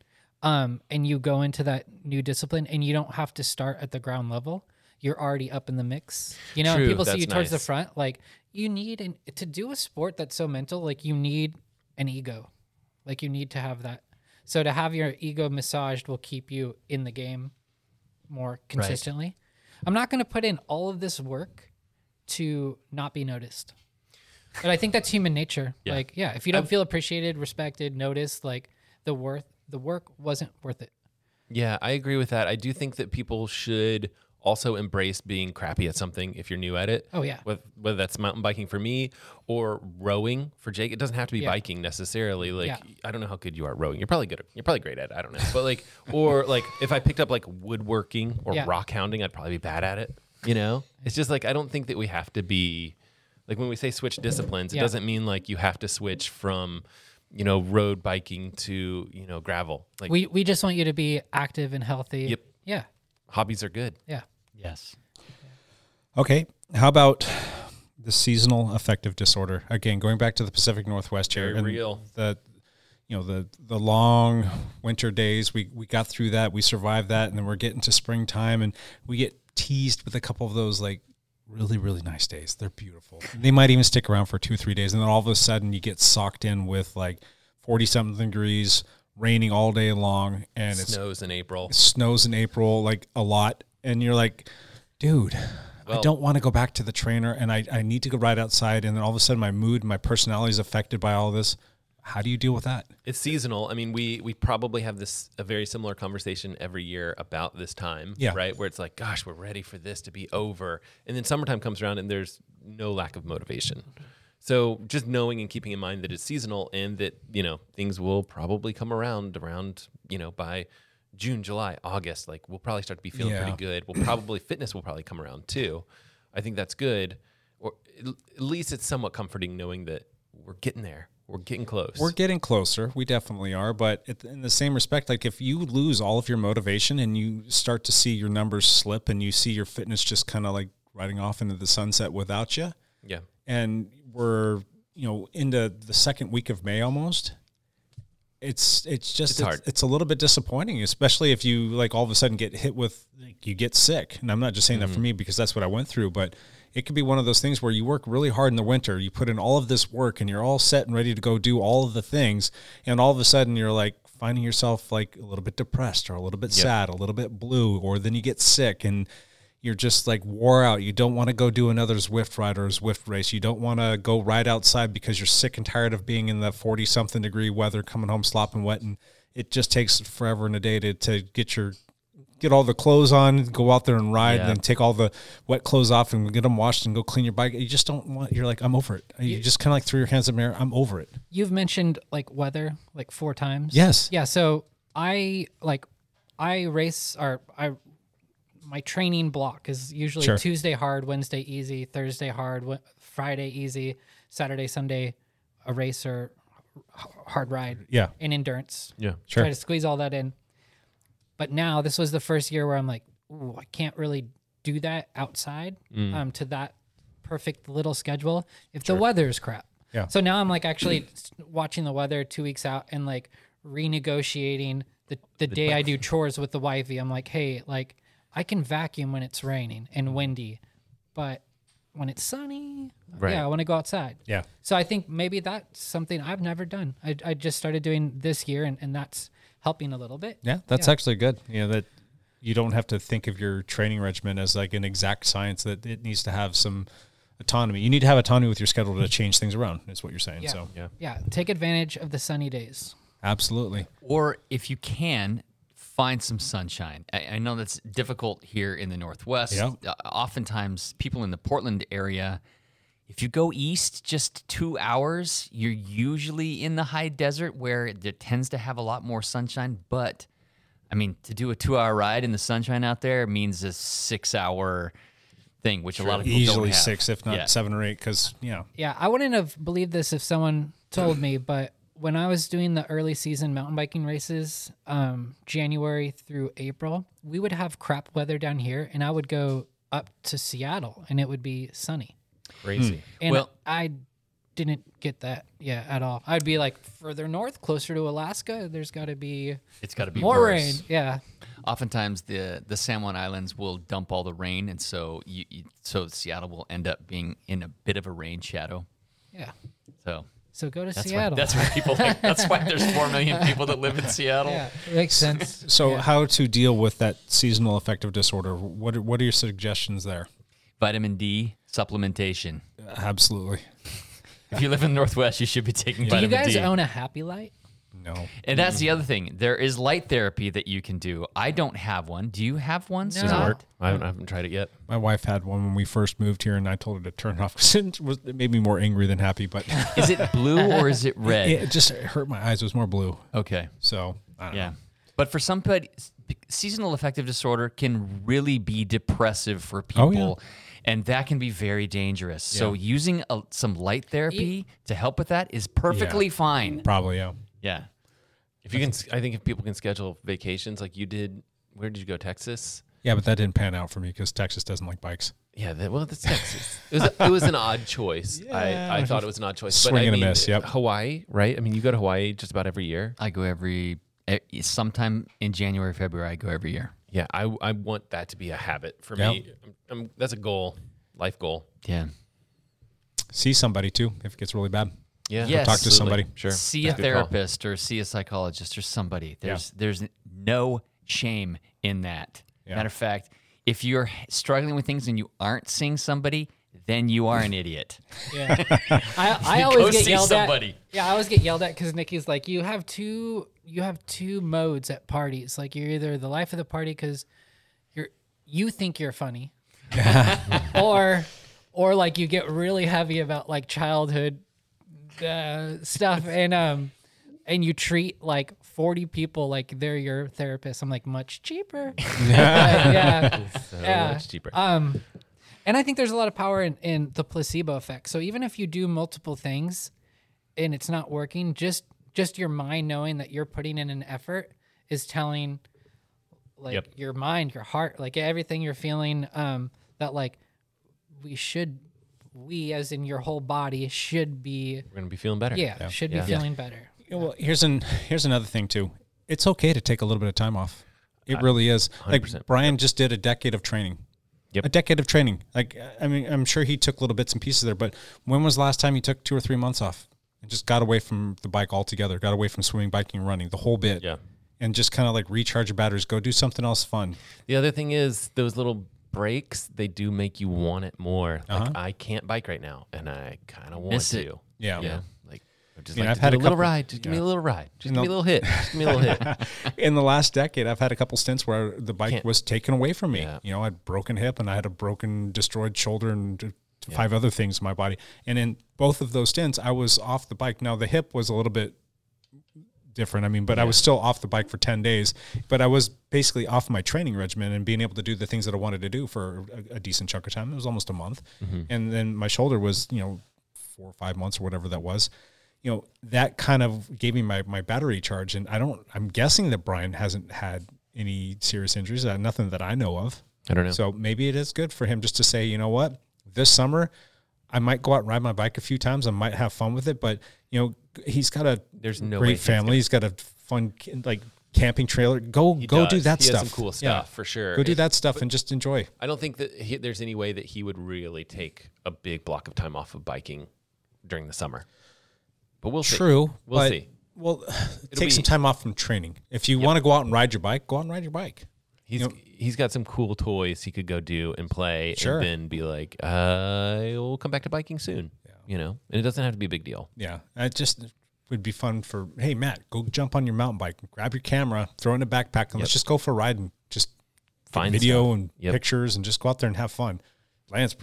um and you go into that new discipline and you don't have to start at the ground level you're already up in the mix you know
True,
people see
that's
you towards the front like you need an to do a sport that's so mental like you need an ego like you need to have that so to have your ego massaged will keep you in the game more consistently i'm not going to put in all of this work to not be noticed but I think that's human nature. [LAUGHS]
Yeah.
Like, yeah, if you don't feel appreciated, respected, noticed, like the worth, the work wasn't worth it.
Yeah, I agree with that. I do think that people should also embrace being crappy at something if you're new at it.
Oh, yeah.
Whether, whether that's mountain biking for me or rowing for Jake. It doesn't have to be
Yeah.
biking necessarily. Like
Yeah.
I don't know how good you are at rowing. You're probably good. At, you're probably great at it. I don't know. But like [LAUGHS] or like if I picked up like woodworking or
Yeah.
rock hounding, I'd probably be bad at it. You know? It's just like I don't think that we have to be like when we say switch disciplines, it doesn't mean like you have to switch from you know, road biking to, you know, gravel. Like
We we just want you to be active and healthy.
Yep.
Yeah.
hobbies are good.
Yeah.
Yes.
Okay. How about the seasonal affective disorder? Again, going back to the Pacific Northwest here.
Very
and
real.
The you know, the the long winter days, we we got through that, we survived that, and then we're getting to springtime and we get teased with a couple of those like really, really nice days. They're beautiful. They might even stick around for two, three days, and then all of a sudden you get socked in with like forty something degrees, raining all day long, and it
Snows in April.
it snows in April like a lot, and you're like, dude, I don't want to go back to the trainer, and I, I need to go ride outside, and then all of a sudden my mood, my personality is affected by all this. How do you deal with that?
It's seasonal. I mean, we we probably have this a very similar conversation every year about this time,
Yeah.
right? Where it's like, gosh, we're ready for this to be over, and then summertime comes around and there's no lack of motivation. So just knowing and keeping in mind that it's seasonal and that you know things will probably come around around you know by June, July, August, like we'll probably start to be feeling
Yeah.
pretty good. We'll probably [CLEARS THROAT] fitness will probably come around too. I think that's good, or at at least it's somewhat comforting knowing that we're getting there. We're getting close.
We're getting closer. We definitely are. But in the same respect, like if you lose all of your motivation and you start to see your numbers slip and you see your fitness just kind of like riding off into the sunset without you,
yeah.
and we're you know into the second week of May almost. It's it's just
It's
it's, it's a little bit disappointing, especially if you like all of a sudden get hit with like, you get sick. And I'm not just saying that
Mm-hmm.
for me because that's what I went through, but it could be one of those things where you work really hard in the winter, you put in all of this work, and you're all set and ready to go do all of the things, and all of a sudden you're like finding yourself like a little bit depressed or a little bit
Yep.
sad, a little bit blue, or then you get sick and you're just like wore out. You don't want to go do another Zwift ride or Zwift race. You don't want to go ride outside because you're sick and tired of being in the 40 something degree weather, coming home slopping wet. And it just takes forever and a day to, to get your, get all the clothes on, go out there and ride,
Yeah.
and then take all the wet clothes off and get them washed and go clean your bike. You just don't want, you're like, I'm over it. You just kind of like throw your hands in the mirror. I'm over it.
You've mentioned like weather like four times.
Yes.
Yeah. So I like I race or I my training block is usually
Sure.
Tuesday hard, Wednesday easy, Thursday hard, Wed- Friday easy, Saturday, Sunday a race or hard ride.
Yeah.
And endurance.
Yeah.
Sure.
Try to squeeze all that in. But now this was the first year where I'm like, ooh, I can't really do that outside
Mm.
um, to that perfect little schedule if the weather is crap.
Yeah.
So now I'm like actually watching the weather two weeks out and like renegotiating the, the day I do chores with the wifey. I'm like, hey, like I can vacuum when it's raining and mm-hmm. windy, but when it's sunny,
Right.
yeah, I want to go outside.
Yeah.
So I think maybe that's something I've never done. I, I just started doing this year and, and that's helping a little bit.
Yeah, that's
Yeah.
actually good. You know that you don't have to think of your training regimen as like an exact science. That it needs to have some autonomy. You need to have autonomy with your schedule to change things around. Is what you're saying.
Yeah.
So
Yeah.
Yeah, take advantage of the sunny days.
absolutely.
Or if you can, find some sunshine. I, I know that's difficult here in the Northwest.
Yeah.
Uh, oftentimes, people in the Portland area, if you go east just two hours, you're usually in the high desert where it tends to have a lot more sunshine. But I mean, to do a two hour ride in the sunshine out there means a six hour thing, which a lot of people don't
Easily
have.
six, if not
Yeah.
seven or eight, because yeah,
Yeah, I wouldn't have believed this if someone told me, but when I was doing the early season mountain biking races, um, January through April, we would have crap weather down here, and I would go up to Seattle, and it would be sunny.
Crazy.
And
Well-
I didn't get that, yeah, at all. I'd be like further north, closer to Alaska. There's got to be
It's got to be
more
worse.
rain. Yeah,
oftentimes the the San Juan Islands will dump all the rain, and so you, you so Seattle will end up being in a bit of a rain shadow.
yeah.
So
So go to
that's
Seattle.
why that's why people like, [LAUGHS] that's why there's four million people that live in Seattle.
yeah, makes sense.
So how to deal with that seasonal affective disorder? What are, what are your suggestions there?
Vitamin D supplementation.
Absolutely.
If you live in the Northwest, you should be taking
Do you
vitamin
guys
D.
own a Happy Light?
No.
and that's the other thing. There is light therapy that you can do. I don't have one. Do you have one?
No.
Scott?
I haven't, I haven't tried it yet.
My wife had one when we first moved here, and I told her to turn it off [LAUGHS] because it, was- it made me more angry than happy. But [LAUGHS]
Is it blue or is it [LAUGHS] red?
it just hurt my eyes. It was more blue.
okay.
So I don't
Yeah.
know.
But for somebody, seasonal affective disorder can really be depressive for
Oh,
people.
yeah.
And that can be very dangerous. So using a, some light therapy to help with that is perfectly fine.
Probably yeah.
Yeah.
If you can, I think if people can schedule vacations like you did, where did you go? Texas.
Yeah, but that didn't pan out for me because Texas doesn't like bikes.
Yeah, that, well, that's Texas. It was, it was an odd choice. [LAUGHS] I, I thought it was an odd choice.
Swing
but I
and a
mean,
miss, yep.
Hawaii, right? I mean, you go to Hawaii just about every year.
I go every, sometime in January, February, I go every year.
Yeah, I, I want that to be a habit for
Yep.
me. I'm, I'm- that's a goal, life goal.
Yeah.
See somebody too if it gets really bad.
Yeah,
Yes.
Talk to somebody.
Sure,
See a
Good call.
therapist or see a psychologist or somebody. There's there's no shame in that.
Yeah.
Matter of fact, if you're struggling with things and you aren't seeing somebody, then you are an idiot. [LAUGHS]
Yeah, [LAUGHS] I, I always
go
get
see
yelled
somebody.
at. Yeah, I always get yelled at because Nikki's like, you have two, you have two modes at parties. Like you're either the life of the party because you're you think you're funny, [LAUGHS] or or like you get really heavy about like childhood uh, stuff and um and you treat like 40 people like they're your therapist. I'm like much cheaper. [LAUGHS] yeah,
So
yeah.
much cheaper.
Um, and I think there's a lot of power in, in the placebo effect. So even if you do multiple things and it's not working, just just your mind knowing that you're putting in an effort is telling like
Yep.
your mind, your heart, like everything you're feeling, um, that like we should we as in your whole body should be
We're gonna be feeling better.
yeah, should
Yeah.
be feeling better.
Yeah, well, here's an here's another thing too. It's okay to take a little bit of time off. It really is. Like
100%.
Brian just did a decade of training.
Yep.
A decade of training. Like I mean, I'm sure he took little bits and pieces there, but when was the last time he took two or three months off and just got away from the bike altogether? Got away from swimming, biking, running, the whole bit.
Yeah.
And just kind of like recharge your batteries. Go do something else fun.
The other thing is those little breaks. They do make you want it more. Like
Uh-huh.
I can't bike right now, and I kind of want
Miss
to.
it.
Yeah.
Yeah. Like I just
You know,
like
I've
to
had
do
a
a little
couple-
ride. Just give me a little ride. Just
You
give me a little hit. Just give me a little hit. [LAUGHS]
in the last decade, I've had a couple stints where the bike
Can't-
was taken away from me.
Yeah.
You know, I had broken hip and I had a broken, destroyed shoulder and t- t- five other things in my body. And in both of those stints, I was off the bike. Now the hip was a little bit different. I mean, but I was still off the bike for 10 days, but I was basically off my training regimen and being able to do the things that I wanted to do for a, a decent chunk of time. It was almost a month. And then my shoulder was, you know, four or five months or whatever that was. You know, that kind of gave me my, my battery charge. And I don't, I'm guessing that Brian hasn't had any serious injuries, uh, nothing that I know of.
I don't know.
So maybe it is good for him just to say, you know what, this summer I might go out and ride my bike a few times. I might have fun with it, but you know, he's got a
There's no way
great
he's
family. He's got a fun like camping trailer. Go
He
go do that
He has
stuff.
some cool
Yeah.
stuff for sure.
Go do
It-
that stuff and just enjoy.
I don't think that he, there's any way that he would really take a big block of time off of biking during the summer. But we'll see.
True.
We'll
but,
see.
Well, [SIGHS] take
be-
some time off from training. If you want to go out and ride your bike, go out and ride your bike.
He's
You know-
he's got some cool toys he could go do and play,
Sure.
and then be like, "I will come back to biking soon." You know, and it doesn't have to be a big deal.
Yeah, it just would be fun for. Hey, Matt, go jump on your mountain bike, grab your camera, throw in a backpack, and let's just go for a ride and just
Find
find video
stuff.
and
Yep.
pictures and just go out there and have fun. Lance,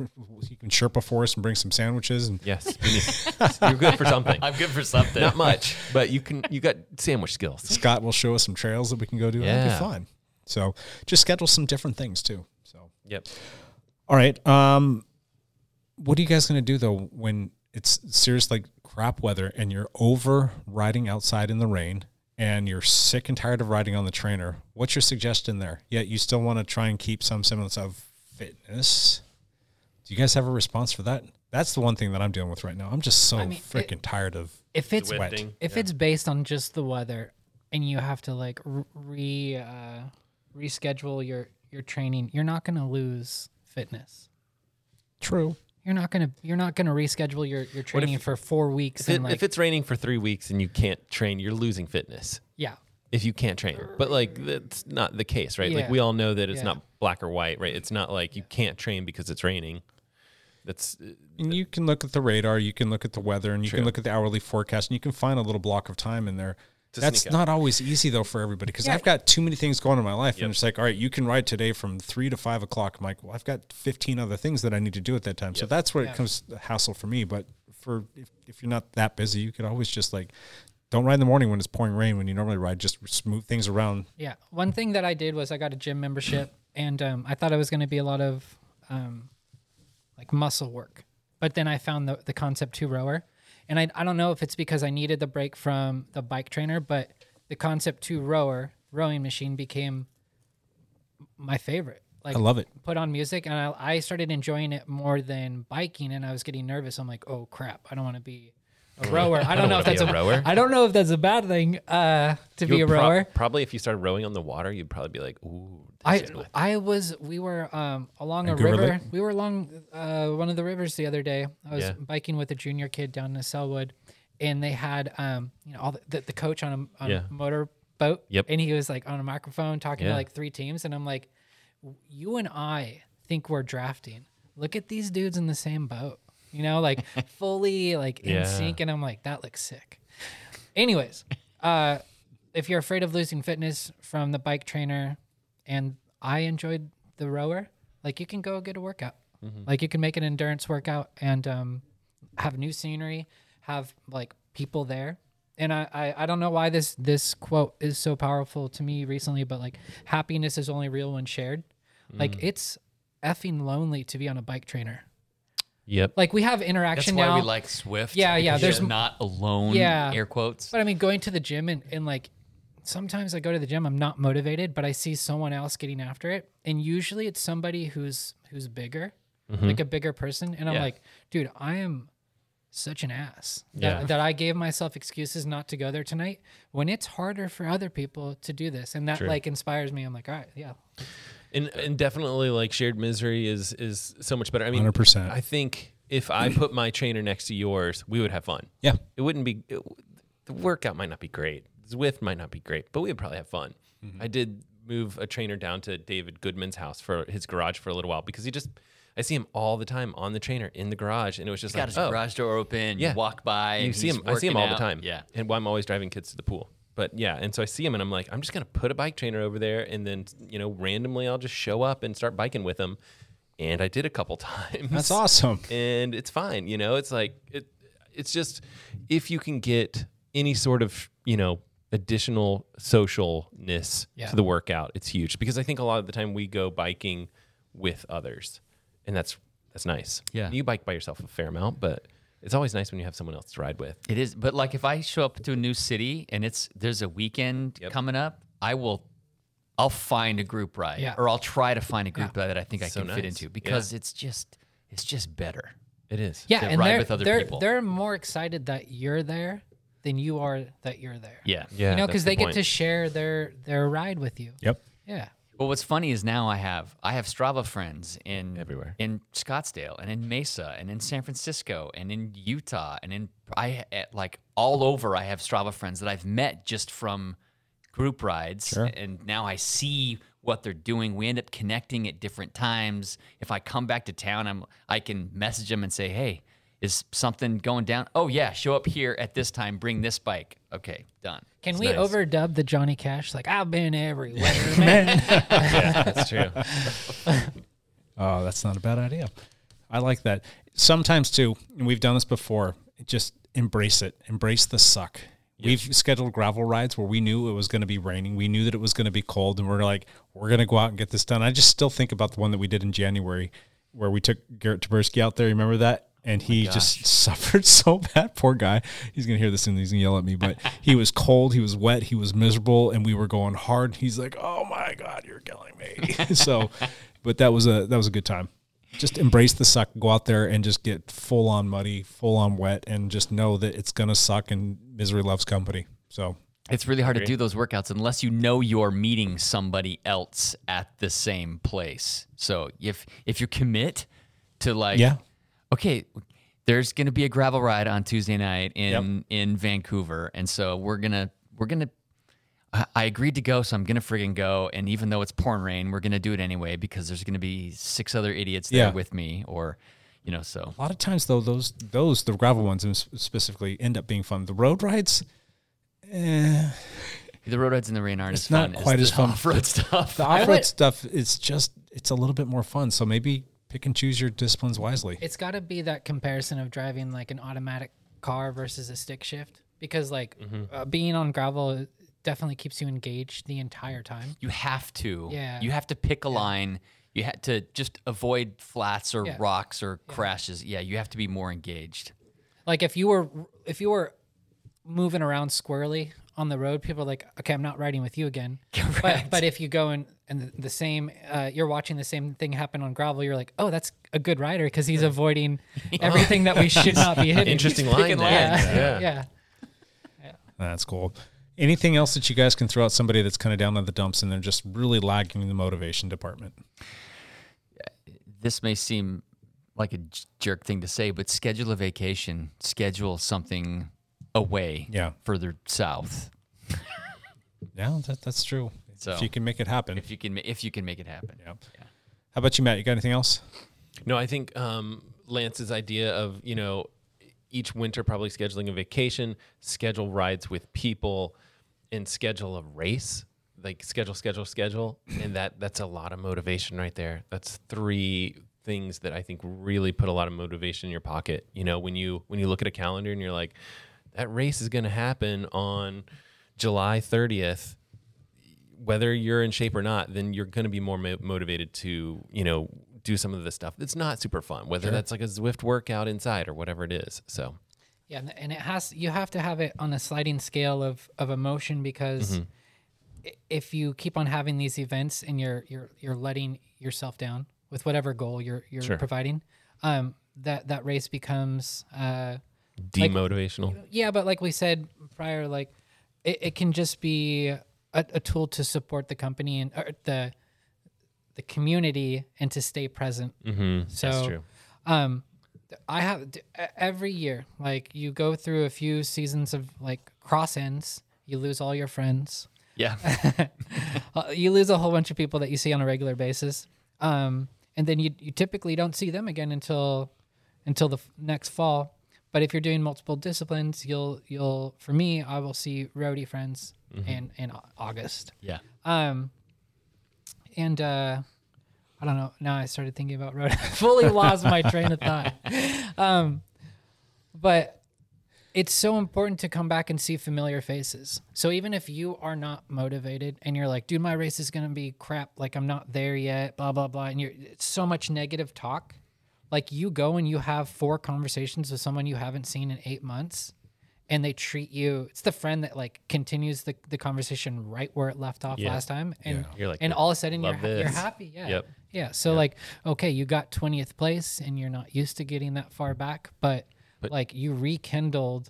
you can Sherpa for us and bring some sandwiches and
Yes, [LAUGHS] you're good for something.
I'm good for something.
Not much, but you can. You got sandwich skills.
Scott will show us some trails that we can go do. That'd
Yeah.
be fun. So just schedule some different things too. So
Yep.
all right. Um, what are you guys gonna do though when it's serious like crap weather and you're over riding outside in the rain and you're sick and tired of riding on the trainer? What's your suggestion there? Yet you still want to try and keep some semblance of fitness. Do you guys have a response for that? That's the one thing that I'm dealing with right now. I'm just so
I mean, it-
freaking tired of
if it's
wet.
Zwifting.
if it's based on just the weather and you have to like re uh, reschedule your your training, you're not going to lose fitness.
True.
You're not gonna you're not gonna reschedule your, your training for four weeks
If, it,
like
if it's raining for three weeks and you can't train, you're losing fitness.
yeah
If you can't train, but like that's not the case, right? Like we all know that it's
Yeah.
not black or white, right? It's not like you can't train because it's raining. That's uh,
And you can look at the radar, you can look at the weather, and you
True.
can look at the hourly forecast, and you can find a little block of time in there.
To
That's
sneak out.
not always easy though for everybody because I've got too many things going on in my life, and it's like, all right, you can ride today from three to five o'clock. I'm like, well, I've got 15 other things that I need to do at that time, so that's where it comes the hassle for me. But for if, if you're not that busy, you could always just like, don't ride in the morning when it's pouring rain. When you normally ride, just smooth things around.
yeah. One thing that I did was I got a gym membership and um, I thought it was going to be a lot of um, like muscle work, but then I found the the concept two rower, and I I don't know if it's because I needed the break from the bike trainer, but the concept two rower rowing machine became my favorite. Like
I love it.
put on music and I, I started enjoying it more than biking and I was getting nervous. I'm like, oh crap, I don't want to be a rower. I don't, know if that's
a rower.
I don't know if that's a bad thing uh, to be
You
a
would prob-
rower.
probably if you started rowing on the water, you'd probably be like, "Ooh, this
I
is my-
I was we were um along a
Vancouver
river.
Lake?
We were along uh, one of the rivers the other day. I was
Yeah.
biking with a junior kid down to Sellwood, and they had um you know all the, the, the coach on a on
Yeah.
a motor boat.
Yep.
And he was like on a microphone talking to like three teams, and I'm like, you and I think we're drafting. Look at these dudes in the same boat. You know, like [LAUGHS] fully like in
Yeah.
sync, and I'm like, that looks sick. Anyways, uh, if you're afraid of losing fitness from the bike trainer, and I enjoyed the rower, like you can go get a workout. Like you can make an endurance workout and um, have new scenery, have like people there. And I, I, I don't know why this this quote is so powerful to me recently, but like happiness is only real when shared. Like it's effing lonely to be on a bike trainer.
Yep."
Like we have interaction now.
That's
interaction
why we like Zwift.
Yeah, yeah,
because
there's-
you're not alone.
Yeah.
air quotes.
But I mean, going to the gym and, and like sometimes I go to the gym, I'm not motivated, but I see someone else getting after it. And usually it's somebody who's who's bigger, mm-hmm. like a bigger person. And I'm
Yeah.
like, dude, I am such an ass that,
Yeah.
that I gave myself excuses not to go there tonight when it's harder for other people to do this. And that
True.
like inspires me. I'm like, all right, yeah.
And and definitely like shared misery is is so much better. I mean,
100%.
I think if I put my trainer next to yours, we would have fun.
Yeah.
It wouldn't be it, the workout might not be great. Zwift might not be great, but we would probably have fun.
Mm-hmm.
I did move a trainer down to David Goodman's house for his garage for a little while because he just I see him all the time on the trainer in the garage, and it was just
He's got
like
his
oh,
garage door open.
Yeah.
You walk by.
you
and
see
he's
him. I see him
working
all the time.
Yeah.
and while I'm always driving kids to the pool. But yeah, and so I see him, and I'm like, I'm just gonna put a bike trainer over there, and then you know, randomly I'll just show up and start biking with him. And I did a couple [LAUGHS] times.
That's awesome.
and it's fine. You know, it's like it. It's just if you can get any sort of you know additional socialness
Yeah.
to the workout, it's huge because I think a lot of the time we go biking with others, and that's that's nice.
Yeah.
you bike by yourself a fair amount, but it's always nice when you have someone else to ride with.
It is, but like if I show up to a new city and it's there's a weekend
Yep.
coming up, I will, I'll find a group ride,
Yeah.
or I'll try to find a group ride that I think I
So
can fit into because it's just it's just better.
It is.
Yeah.
To
and
ride
they're,
with other
they're,
people.
they're more excited that you're there than you are that you're there.
Yeah,
Yeah,
you know, because
the
they get to share their their ride with you.
Yep.
Yeah.
Well, what's funny is now I have I have Strava friends in
Everywhere.
in Scottsdale and in Mesa and in San Francisco and in Utah and in I at, like all over. I have Strava friends that I've met just from group rides,
Sure.
and now I see what they're doing. We end up connecting at different times. If I come back to town, I'm I can message them and say, "Hey, is something going down?" "Oh yeah, show up here at this time. Bring this bike." Okay, done.
Can
It's
we
nice.
overdub the Johnny Cash? Like I've been everywhere, [LAUGHS] man.
yeah, that's true. [LAUGHS]
Oh, that's not a bad idea. I like that. Sometimes too, and we've done this before. Just embrace it. Embrace the suck. We've scheduled gravel rides where we knew it was going to be raining. We knew that it was going to be cold, and we're like, we're going to go out and get this done. I just still think about the one that we did in January, where we took Garrett Taberski out there. You remember that? And oh he just [LAUGHS] suffered so bad. Poor guy. He's going to hear this and he's going to yell at me. But he was cold. He was wet. He was miserable, and we were going hard. He's like, "Oh my god, you're killing me." [LAUGHS] so, but that was a that was a good time just embrace the suck go out there and just get full on muddy full on wet and just know that it's gonna suck and misery loves company so
It's really hard to do those workouts unless you know you're meeting somebody else at the same place. So if if you commit to like,
Yeah.
Okay, there's gonna be a gravel ride on Tuesday night in in Vancouver, and so we're gonna we're gonna. I I agreed to go, so I'm gonna friggin' go. And even though it's pouring rain, we're gonna do it anyway because there's gonna be six other idiots there
Yeah.
with me, or you know, so
a lot of times though those those the gravel ones specifically end up being fun the road rides eh,
the road rides in the rain aren't
it's
as
not
fun
quite
as
as
the
fun
off-road [LAUGHS] stuff.
the off-road stuff it's just it's a little bit more fun so maybe pick and choose your disciplines wisely
it's got to be that comparison of driving like an automatic car versus a stick shift because like
Mm-hmm.
uh, being on gravel definitely keeps you engaged the entire time.
You have to.
Yeah.
You have to pick a line. You had to just avoid flats or
Yeah.
rocks or crashes. Yeah, you have to be more engaged.
Like if you were if you were moving around squirrely on the road, people are like, okay, I'm not riding with you again. [LAUGHS] But but if you go and and the, the same, uh, you're watching the same thing happen on gravel, you're like, oh, that's a good rider because he's avoiding [LAUGHS] everything that we [LAUGHS] should not be hitting.
Interesting line [LAUGHS]
picking
there.
lines.
Yeah,
Yeah.
yeah.
That's cool. Anything else that you guys can throw out somebody that's kind of down in the dumps and they're just really lagging in the motivation department?
This may seem like a jerk thing to say, but schedule a vacation. Schedule something away.
Yeah.
Further south.
Yeah, that, that's true.
So-
if you can make it happen.
If you can, if you can make it happen.
Yeah. How about you, Matt? You got anything else?
No, I think um, Lance's idea of you know each winter probably scheduling a vacation, schedule rides with people, and schedule a race. Like schedule, schedule, schedule, and that that's a lot of motivation right there. That's three things that I think really put a lot of motivation in your pocket. You know, when you when you look at a calendar and you're like, that race is going to happen on July 30th whether you're in shape or not, then you're going to be more mo- motivated to, you know, do some of the stuff that's not super fun, whether that's like a Zwift workout inside or whatever it is. So,
Yeah, and- and it has you have to have it on a sliding scale of of emotion because
Mm-hmm.
if you keep on having these events and you're you're you're letting yourself down with whatever goal you're you're
Sure.
providing, um, that that race becomes uh, Like-
demotivational.
yeah, but like we said prior, like it, it can just be a, a tool to support the company and the the community and to stay present.
mm-hmm.
So
that's true.
um i have every year like you go through a few seasons of like cross ends you lose all your friends
Yeah. [LAUGHS]
uh, you lose a whole bunch of people that you see on a regular basis um and then you, you typically don't see them again until until the f- next fall but if you're doing multiple disciplines you'll you'll for me i will see roadie friends in in Au- august
yeah.
um, and uh, I don't know. Now I started thinking about road. I [LAUGHS] fully [LAUGHS] lost my train of thought. Um, but it's so important to come back and see familiar faces. So even if you are not motivated and you're like, dude, my race is gonna be crap. Like I'm not there yet. Blah blah blah. And you're it's so much negative talk. Like you go and you have four conversations with someone you haven't seen in eight months and they treat you it's the friend that like continues the, the conversation right where it left off
Yeah.
last time and
You're like,
and all of a sudden you're, ha- you're happy yeah
Yep.
yeah so like okay you got 20th place and you're not used to getting that far back but, like you rekindled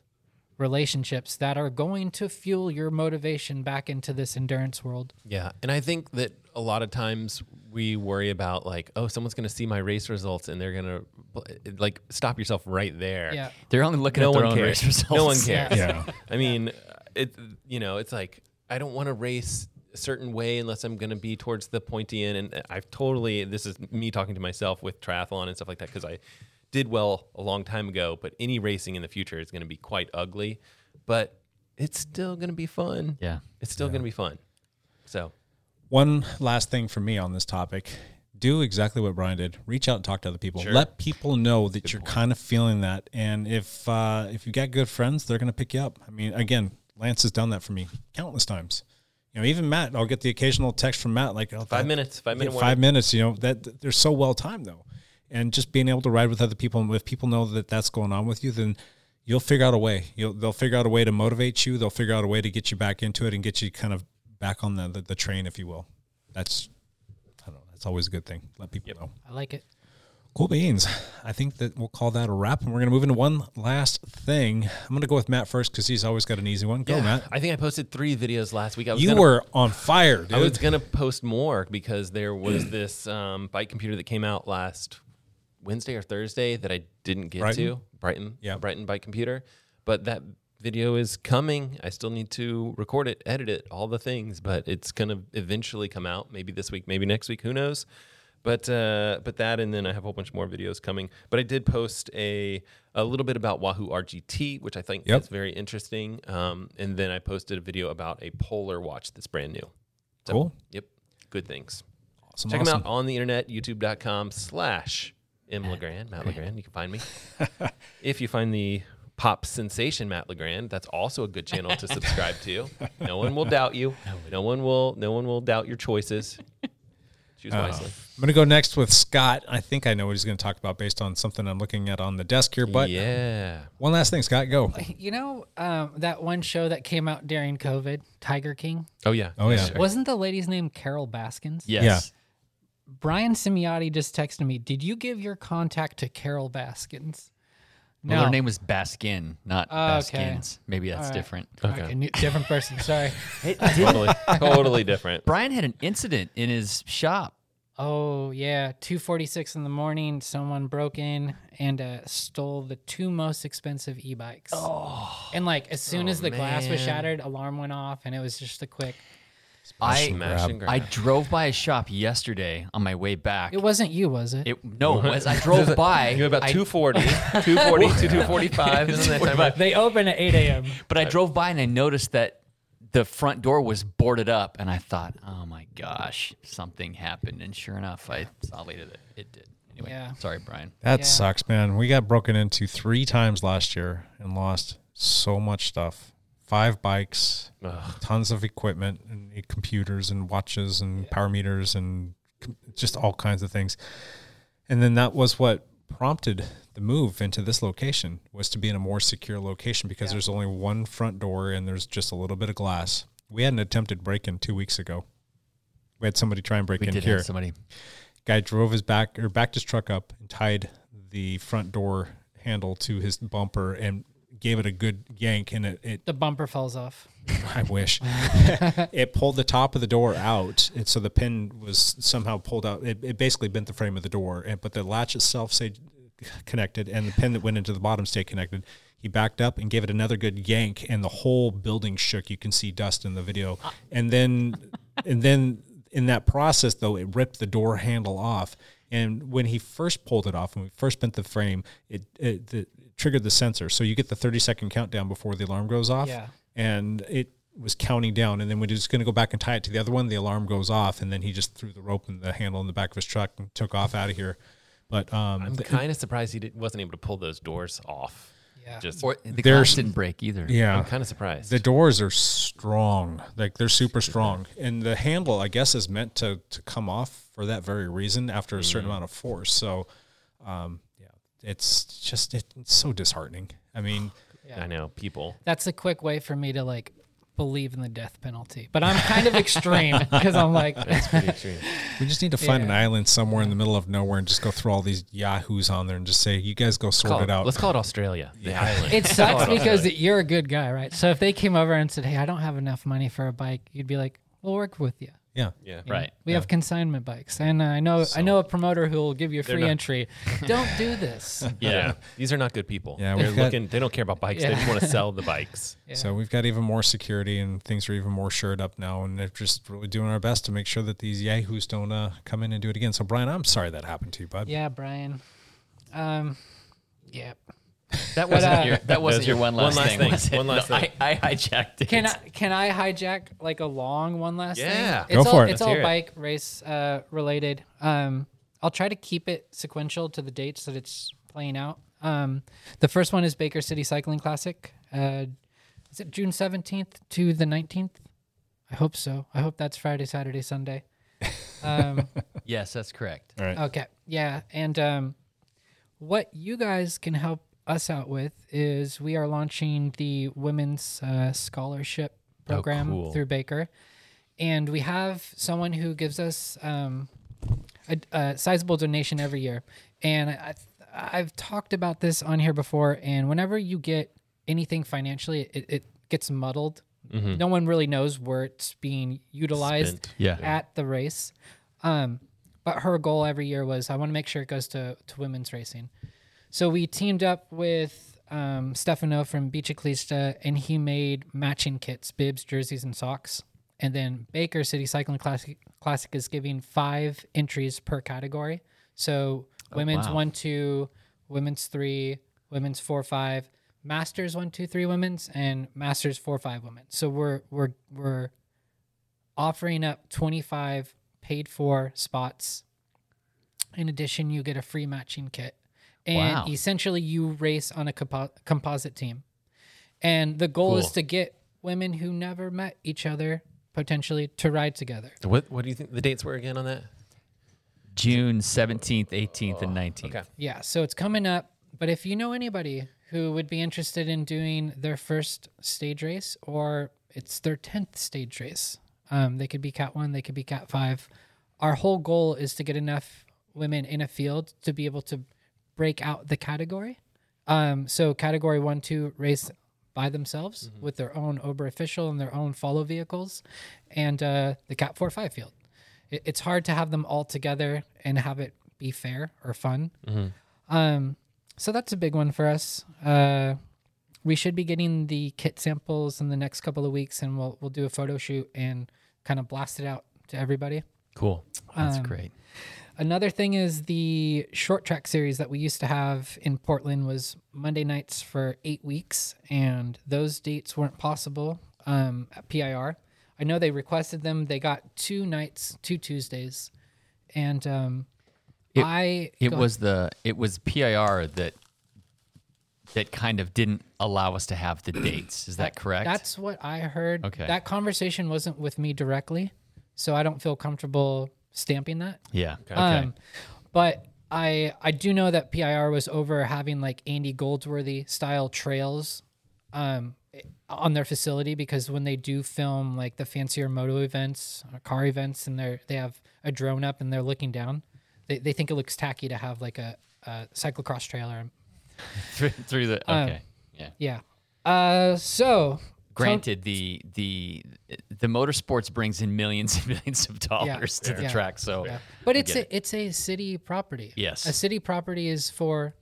relationships that are going to fuel your motivation back into this endurance world
Yeah. And I think that a lot of times we worry about like, oh, someone's going to see my race results and they're going to like stop yourself right there.
yeah
They're only looking
no
at their
one
own
cares.
race results.
No one cares.
Yeah.
I mean, it. You know, it's like I don't want to race a certain way unless I'm going to be towards the pointy end. And I've totally, this is me talking to myself with triathlon and stuff like that because I did well a long time ago, but any racing in the future is going to be quite ugly. But it's still going to be fun.
Yeah.
It's still going to be fun. So,
One last thing for me on this topic. Do exactly what Brian did. Reach out and talk to other people.
Sure.
Let people know that you're kind of feeling that. And if uh, if you got good friends, they're going to pick you up. I mean, again, Lance has done that for me countless times. You know, even Matt, I'll get the occasional text from Matt like, oh,
Five
that-
minutes, five
yeah,
minute
five minutes. You know that they're so well timed though, and just being able to ride with other people, and if people know that that's going on with you, then you'll figure out a way. You'll they'll figure out a way to motivate you. They'll figure out a way to get you back into it and get you kind of back on the the, the train, if you will. That's I don't know. That's always a good thing. Let people know.
I like it.
Cool beans. I think that we'll call that a wrap, and we're going to move into one last thing. I'm going to go with Matt first because he's always got an easy one. Go,
yeah,
Matt.
I think I posted three videos last week. I was
You
gonna-
were on fire, dude.
I was gonna post more because there was [CLEARS THROAT] this um, bike computer that came out last Wednesday or Thursday that I didn't get
Bryton?
to. Bryton,
Yeah.
Bryton bike computer. But that video is coming. I still need to record it, edit it, all the things. But it's gonna eventually come out. Maybe this week, maybe next week. Who knows? But uh, but that, and then I have a whole bunch more videos coming. But I did post a a little bit about Wahoo RGT, which I think
Yep.
is very interesting. Um, and then I posted a video about a Polar watch that's brand new. So,
Cool.
Yep. Good things.
Awesome,
Check
awesome.
them out on the internet, youtube.com slash M. Legrand, Matt Legrand. You can find me. [LAUGHS] if you find the pop sensation Matt Legrand, that's also a good channel to subscribe to. No one will doubt you. No one will no one will doubt your choices. Choose
Uh,
wisely.
I'm going to go next with Scott. I think I know what he's going to talk about based on something I'm looking at on the desk here. But
yeah.
one last thing, Scott, go.
You know um, that one show that came out during COVID, Tiger King?
Oh yeah.
Oh, yeah.
Wasn't the lady's name Carol Baskins?
Yes.
Yeah.
Brian Simiotti just texted me. Did you give your contact to Carol Baskins?
Well, her name was Baskin, not
Oh, okay.
Baskins. Maybe that's
All right.
different.
Okay, new- different person. Sorry. [LAUGHS]
Totally totally different.
Brian had an incident in his shop.
Oh yeah, two forty six in the morning. Someone broke in and uh, stole the two most expensive e bikes. Oh, and like as soon as the glass was shattered, alarm went off, and it was just a quick.
I
Smash and grab.
I drove by a shop yesterday on my way back.
It wasn't you, was it?
It, no, as I [LAUGHS] drove by,
You have about
I-
240, [LAUGHS] 240 to 245. Isn't that time?
they open at eight a.m.
But I drove by and I noticed that the front door was boarded up, and I thought, "Oh my gosh, something happened." And sure enough, I saw later that it did. Anyway,
Yeah.
sorry, Brian.
That
Yeah.
sucks, man. We got broken into three times last year and lost so much stuff. Five bikes, tons of equipment, and uh, computers and watches and power meters and com- just all kinds of things. And then that was what prompted the move into this location was to be in a more secure location because there's only one front door and there's just a little bit of glass. We had an attempted break in two weeks ago. We had somebody try and break
We
in
did
here.
have somebody.
Guy drove his back or backed his truck up and tied the front door handle to his bumper and gave it a good yank and it, it
The bumper falls off. [LAUGHS]
I wish. [LAUGHS] It pulled the top of the door out and so the pin was somehow pulled out. It, it basically bent the frame of the door and but the latch itself stayed connected and the pin that went into the bottom stayed connected. He backed up and gave it another good yank and the whole building shook. You can see dust in the video. And then and then in that process though it ripped the door handle off. And when he first pulled it off when we first bent the frame it, it, it triggered the sensor so you get the 30 second countdown before the alarm goes off
Yeah.
and it was counting down. And then when he was going to go back and tie it to the other one, the alarm goes off, and then he just threw the rope and the handle in the back of his truck and took off out of here. But um,
I'm kind of surprised he did, wasn't able to pull those doors off.
Yeah.
Just
Or the
There's-
glass didn't break either.
yeah,
I'm kind of surprised.
the doors are strong, like they're super strong, and the handle, I guess, is meant to to come off for that very reason after a certain amount of force. So, um, yeah, it's just it, it's so disheartening. I mean. [SIGHS]
I know people.
That's a quick way for me to like believe in the death penalty. But I'm kind of extreme [LAUGHS] because I'm like,
Pretty extreme.
We just need to find an island somewhere in the middle of nowhere and just go throw all these yahoos on there and just say, "You guys go sort
Call
it out."
Let's call it Australia. The island.
it sucks because you're a good guy, right? So if they came over and said, "Hey, I don't have enough money for a bike," you'd be like, "We'll work with you."
Yeah.
Yeah.
Right.
We have consignment bikes, and uh, I know I know a promoter who will give you free
not-
entry. [LAUGHS] Don't do this. [LAUGHS]
Yeah. [LAUGHS]
These are not good people.
Yeah,
They're
got-
looking. They don't care about bikes. They just want to sell the bikes.
So we've got even more security and things are even more shored up now, and they're just really doing our best to make sure that these yahoos don't uh, come in and do it again. So Brian, I'm sorry that happened to you, bud.
Yeah, Brian. Um, yeah.
That wasn't
uh,
your that wasn't your
your
one
one
last
last
thing.
thing. One last
No,
thing.
I, I hijacked it.
Can I can I hijack like a long one last
Yeah.
thing?
Go
It's
for
all,
it.
It's
Let's
all
hear it.
bike race uh, related. Um, I'll try to keep it sequential to the dates that it's playing out. Um, the first one is Baker City Cycling Classic. Uh, is it June seventeenth to the nineteenth? I hope so. I hope that's Friday, Saturday, Sunday. Um, [LAUGHS]
Yes, that's correct.
All right.
Okay. Yeah. And um, what you guys can help us out with is we are launching the women's uh, scholarship program
cool.
through Baker. And we have someone who gives us um, a, a sizable donation every year. And I, I've talked about this on here before. And whenever you get anything financially, it, it gets muddled. No one really knows where it's being utilized
Yeah.
at the race. Um, but her goal every year was I want to make sure it goes to, to women's racing. So we teamed up with um, Stefano from Biciclista, and he made matching kits, bibs, jerseys, and socks. And then Baker City Cycling Classic, Classic is giving five entries per category. So women's
wow.
one, two, women's three, women's four, five, masters one, two, three, women's, and masters four, five, women. So we're we're we're offering up twenty five paid for spots. In addition, you get a free matching kit. And
Wow.
essentially, you race on a compo- composite team. And the goal is to get women who never met each other potentially to ride together.
What What do you think the dates were again on that?
June seventeenth, eighteenth, and nineteenth.
Okay.
Yeah, so it's coming up. But if you know anybody who would be interested in doing their first stage race or it's their 10th stage race, um, they could be Cat 1, they could be Cat 5. Our whole goal is to get enough women in a field to be able to break out the category. Um, so, category 1, 2 race by themselves with their own OBRA official and their own follow vehicles, and uh, the Cat 4 5 field. It, it's hard to have them all together and have it be fair or fun. Um, so that's a big one for us. Uh, we should be getting the kit samples in the next couple of weeks, and we'll we'll do a photo shoot and kind of blast it out to everybody.
Cool.
That's
Um,
great.
Another thing is the short track series that we used to have in Portland was Monday nights for eight weeks, and those dates weren't possible um, at PIR. I know they requested them. They got two nights, two Tuesdays, and um,
It-
I
It was the it was PIR that that kind of didn't allow us to have the dates. Is that correct?
That's what I heard.
Okay.
That conversation wasn't with me directly, so I don't feel comfortable stamping that.
yeah.
Um, but I I do know that PIR was over having like Andy Goldsworthy style trails um, on their facility because when they do film like the fancier moto events, or car events, and they're they have a drone up and they're looking down, they, they think it looks tacky to have like a, a cyclocross trailer. [LAUGHS]
through, through the
Um,
okay. yeah.
Yeah. Uh, so
Granted, the the the motorsports brings in millions and [LAUGHS] millions of dollars to the
Yeah.
track. So,
Yeah. But
I
it's
get
a it's a city property.
Yes.
A city property is for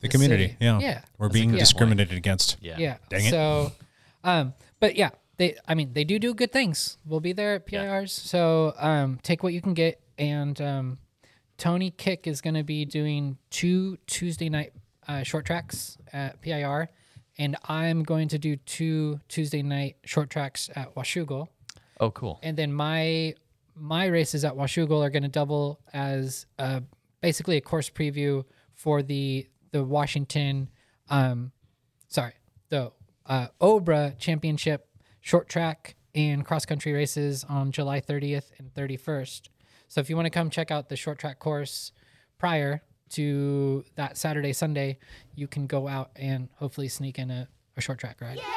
The community.
city.
Yeah.
Yeah.
We're
That's
being
good point.
discriminated against.
yeah.
Yeah.
Dang it.
So, um, but yeah, they. I mean, they do do good things. We'll be there at PIRs. So, um, take what you can get. And um, Tony Kick is going to be doing two Tuesday night uh, short tracks at PIR, and I'm going to do two Tuesday night short tracks at Washougal.
Oh, cool.
And then my my races at Washougal are going to double as uh, basically a course preview for the the Washington, um, sorry, the uh, OBRA Championship short track and cross country races on July 30th and 31st. So if you want to come check out the short track course prior to that Saturday Sunday, you can go out and hopefully sneak in a, a short track ride. [LAUGHS]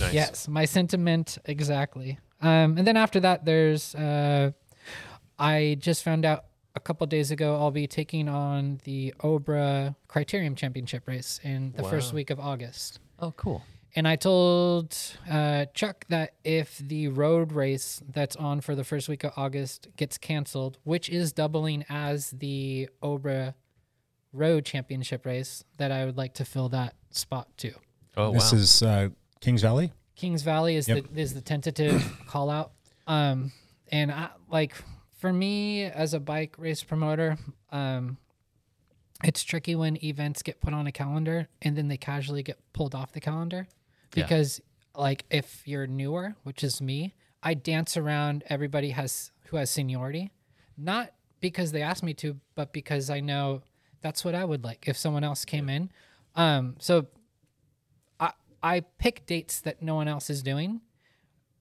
Nice.
Yes, my sentiment exactly. Um, and then after that, there's uh, I just found out a couple days ago I'll be taking on the OBRA Criterium Championship race in the first week of August.
Oh, cool.
And I told uh, Chuck that if the road race that's on for the first week of August gets canceled, which is doubling as the OBRA Road Championship race, that I would like to fill that spot too.
Oh
this
wow.
is uh, Kings Valley.
Kings Valley is
Yep.
the is the tentative [COUGHS] call out. Um, and I, like for me as a bike race promoter, um, it's tricky when events get put on a calendar and then they casually get pulled off the calendar
Yeah.
because like if you're newer, which is me, I dance around everybody has who has seniority, not because they asked me to, but because I know that's what I would like if someone else came in. Um, so I I pick dates that no one else is doing,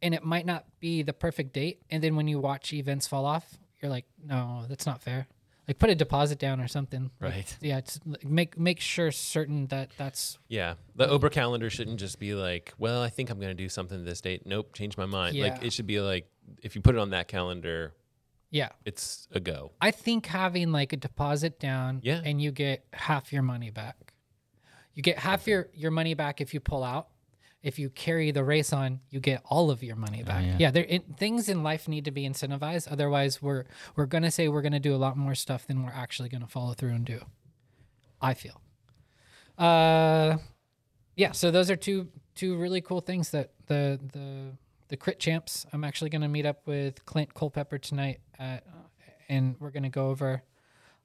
and it might not be the perfect date. And then when you watch events fall off, you're like, no, that's not fair. Like put a deposit down or something. Like,
Right.
yeah. It's like, make make sure certain that that's
Yeah, the OBRA calendar shouldn't just be like, well, I think I'm going to do something this date. Nope, change my mind. Like it should be like, if you put it on that calendar,
yeah.
it's a go.
I think having like a deposit down,
Yeah.
and you get half your money back. You get half your your money back if you pull out. If you carry the race on, you get all of your money back.
yeah.
yeah, there in, things in life need to be incentivized. Otherwise, we're we're gonna say we're gonna do a lot more stuff than we're actually gonna follow through and do. I feel. Uh, yeah. So those are two two really cool things that the the the crit champs. I'm actually gonna meet up with Clint Culpepper tonight at and we're going to go over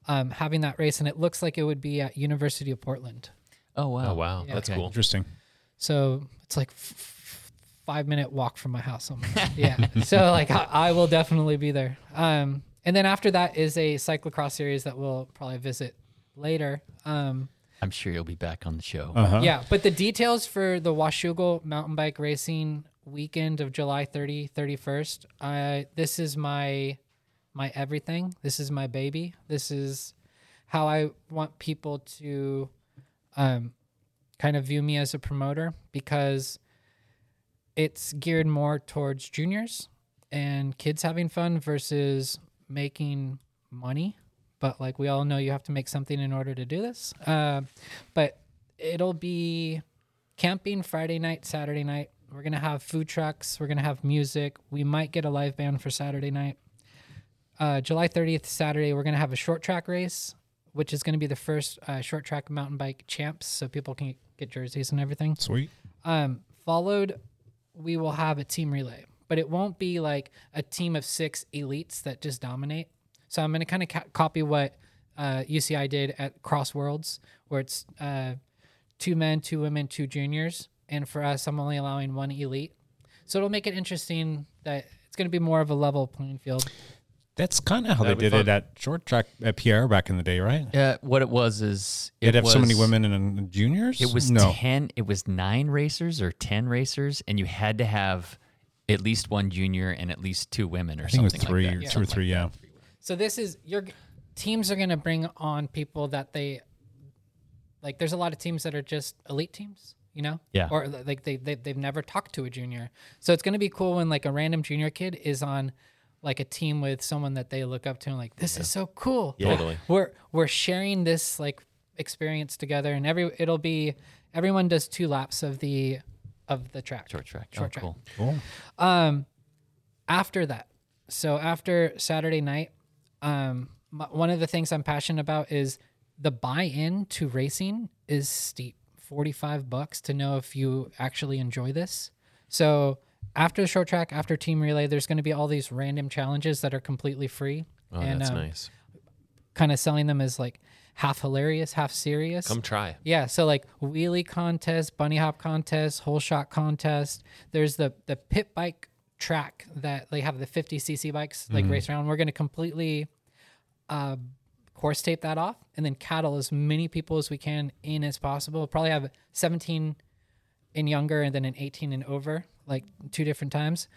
um, having that race. And it looks like it would be at University of Portland.
Oh wow.
Oh wow,
Yeah.
that's
Okay.
cool.
Interesting.
So it's like f- f- five minute walk from my house. almost. [LAUGHS] yeah. So like I, I will definitely be there. Um, and then after that is a cyclocross series that we'll probably visit later. Um,
I'm sure you'll be back on the show.
Uh-huh.
yeah, but the details for the Washougal mountain bike racing weekend of July 30, 31st, I this is my my everything. This is my baby. This is how I want people to um kind of view me as a promoter because it's geared more towards juniors and kids having fun versus making money. But like we all know, you have to make something in order to do this. Uh, but it'll be camping Friday night, Saturday night. We're gonna have food trucks. We're gonna have music. We might get a live band for Saturday night. Uh, July 30th, Saturday, we're gonna have a short track race, which is gonna be the first uh, short track mountain bike champs, so people can get jerseys and everything.
Sweet.
Um, followed, we will have a team relay, but it won't be like a team of six elites that just dominate. So I'm going to kind of ca- copy what uh, UCI did at Cross Worlds, where it's uh, two men, two women, two juniors, and for us, I'm only allowing one elite. So it'll make it interesting that it's going to be more of a level playing field.
That's kind of how
That'd
they
be
did it at short track at Pierre back in the day, right?
Uh, what it was is
They'd
it
have so many women and and juniors.
It was
no.
ten. It was nine racers or ten racers, and you had to have at least one junior and at least two women or
I think it was
something
three,
like
or
that.
two or three. Yeah.
So this is your teams are going to bring on people that they like. There's a lot of teams that are just elite teams, you know,
Yeah.
or like they, they they've never talked to a junior. So it's going to be cool when like a random junior kid is on like a team with someone that they look up to and like this is so cool.
Yeah. Totally.
We're we're sharing this like experience together, and every it'll be everyone does two laps of the of the track.
Short track.
Short
oh,
track.
cool.
Cool.
Um, after that, so after Saturday night, um, m- one of the things I'm passionate about is the buy-in to racing is steep. Forty-five bucks to know if you actually enjoy this. So after the short track, after team relay, there's going to be all these random challenges that are completely free.
Oh,
and
that's
um,
nice.
kind of selling them as like half hilarious, half serious.
Come try.
Yeah, so like wheelie contest, bunny hop contest, whole shot contest. There's the the pit bike track that they have the 50 cc bikes like race around. We're gonna completely uh, course tape that off and then cattle as many people as we can in as possible. Probably have 17 and younger and then an 18 and over, like two different times.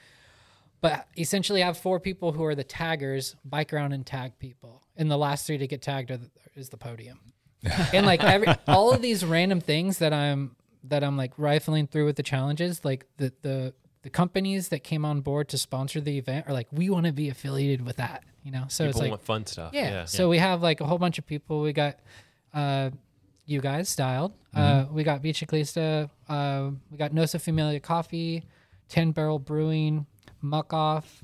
But essentially, I have four people who are the taggers, bike around and tag people, and the last three to get tagged are the, is the podium. [LAUGHS] and like every all of these random things that I'm that I'm like rifling through with the challenges, like the the the companies that came on board to sponsor the event are like, we want to be affiliated with that, you know. So
People
it's like
want fun stuff.
yeah.
Yeah.
So we have like a whole bunch of people. We got uh, you guys styled. Uh, we got Biciclista, uh, we got Nossa Familia Coffee, Ten Barrel Brewing, Muc-Off.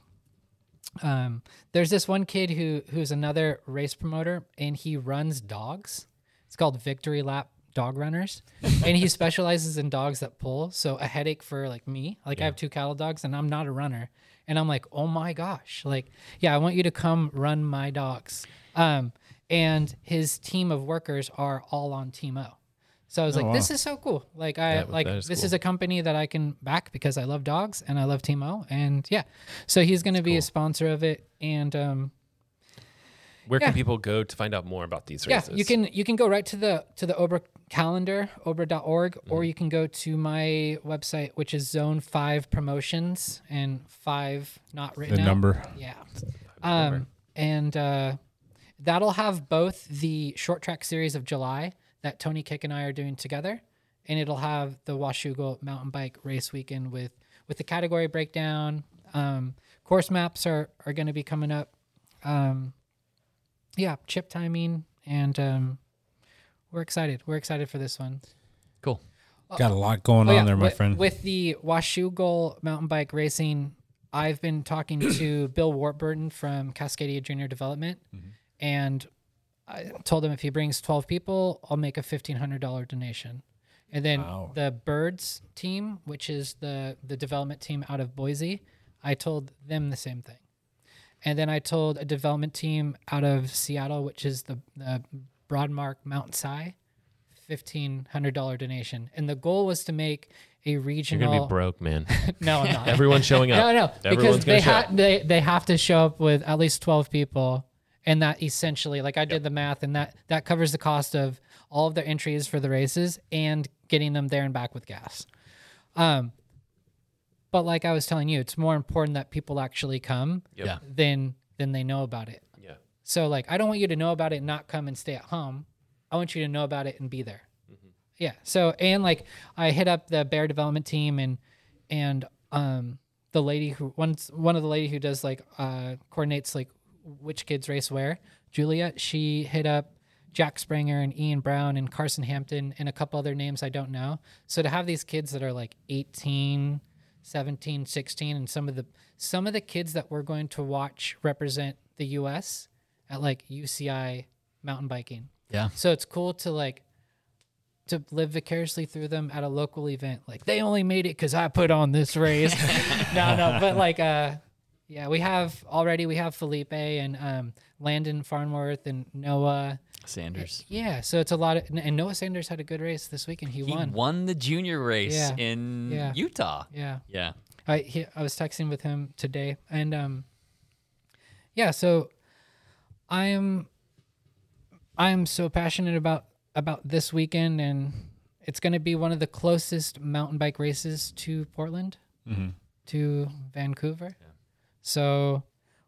Um, there's this one kid who who's another race promoter, and he runs dogs. It's called Victory Lap Dog Runners, [LAUGHS] and he specializes in dogs that pull. So a headache for like me, like I have two cattle dogs, and I'm not a runner, and I'm like, oh my gosh, like yeah, I want you to come run my dogs. Um, and his team of workers are all on Team O. So I was like, this is so cool. Like I
Yeah,
like
is
this
cool.
is a company that I can back because I love dogs and I love Timo And yeah. So he's gonna be a sponsor of it. And um
Where can people go to find out more about these races?
yeah, you can you can go right to the to the OBRA calendar, obra.org, or you can go to my website, which is Zone Five Promotions and five not written
The
out.
number.
Yeah. Um, and uh, that'll have both the short track series of July that Tony Kick and I are doing together, and it'll have the Washougal mountain bike race weekend with with the category breakdown. Um, course maps are are going to be coming up. Um, yeah, chip timing, and um, we're excited. We're excited for this one.
Cool.
Got a lot going
Oh, yeah,
on there, my
with,
friend.
With the Washougal mountain bike racing, I've been talking to [CLEARS THROAT] Bill Warburton from Cascadia Junior Development,
Mm-hmm.
and I told him if he brings 12 people, I'll make a $1,500 donation. And then
Wow.
the Birds team, which is the, the development team out of Boise, I told them the same thing. And then I told a development team out of Seattle, which is the, the Broadmark Mount Si, fifteen hundred dollar donation, and the goal was to make a regional.
You're gonna be broke, man. [LAUGHS]
No, I'm not.
Everyone's showing [LAUGHS] up.
No, no,
Everyone's
because they ha-
up.
they they have to show up with at least twelve people, and that essentially, like I did the math, and that that covers the cost of all of their entries for the races and getting them there and back with gas. Um, but like I was telling you, it's more important that people actually come
Yeah.
than than they know about it.
Yeah.
So like I don't want you to know about it and not come and stay at home. I want you to know about it and be there. Yeah. So and like I hit up the bear development team and and um the lady who one one of the lady who does like uh coordinates like which kids race where Julia, she hit up Jack Springer and Ian Brown and Carson Hampton and a couple other names I don't know. So to have these kids that are like 18, 17, 16 and some of the some of the kids that we're going to watch represent the US at like UCI mountain biking.
Yeah.
So it's cool to like to live vicariously through them at a local event. Like they only made it because I put on this race. [LAUGHS] no, no, but like uh yeah, we have already we have Felipe and um Landon Farnworth and Noah.
Sanders.
Yeah, so it's a lot of and Noah Sanders had a good race this weekend. He,
He
won.
won the junior race
Yeah.
in
Yeah.
Utah.
Yeah.
Yeah.
I he, I was texting with him today, and um, yeah. So I am I am so passionate about about this weekend, and it's going to be one of the closest mountain bike races to Portland, to Vancouver. So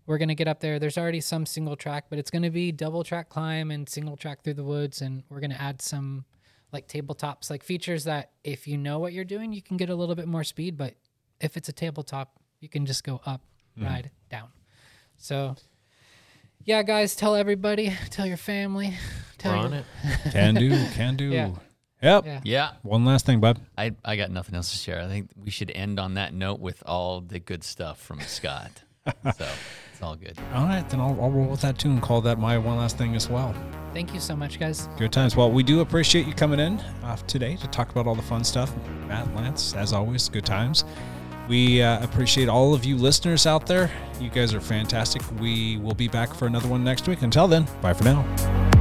we're going to get up there. There's already some single track, but it's going to be double track climb and single track through the woods, and we're going to add some like tabletops, like features that if you know what you're doing, you can get a little bit more speed, but if it's a tabletop, you can just go up, mm-hmm. ride, down. So, yeah, guys, tell everybody, tell your family, tell
We're
your,
on it. [LAUGHS]
Can do, can do.
Yeah.
Yep.
Yeah.
Yeah.
One last thing, bud.
I, I got nothing else to share. I think we should end on that note with all the good stuff from Scott. [LAUGHS] so it's all good.
All right, then I'll, I'll roll with that too and call that my one last thing as well.
Thank you so much, guys.
Good times. Well, we do appreciate you coming in uh, today to talk about all the fun stuff. Matt, Lance, as always, good times. We uh, appreciate all of you listeners out there. You guys are fantastic. We will be back for another one next week. Until then, bye for now.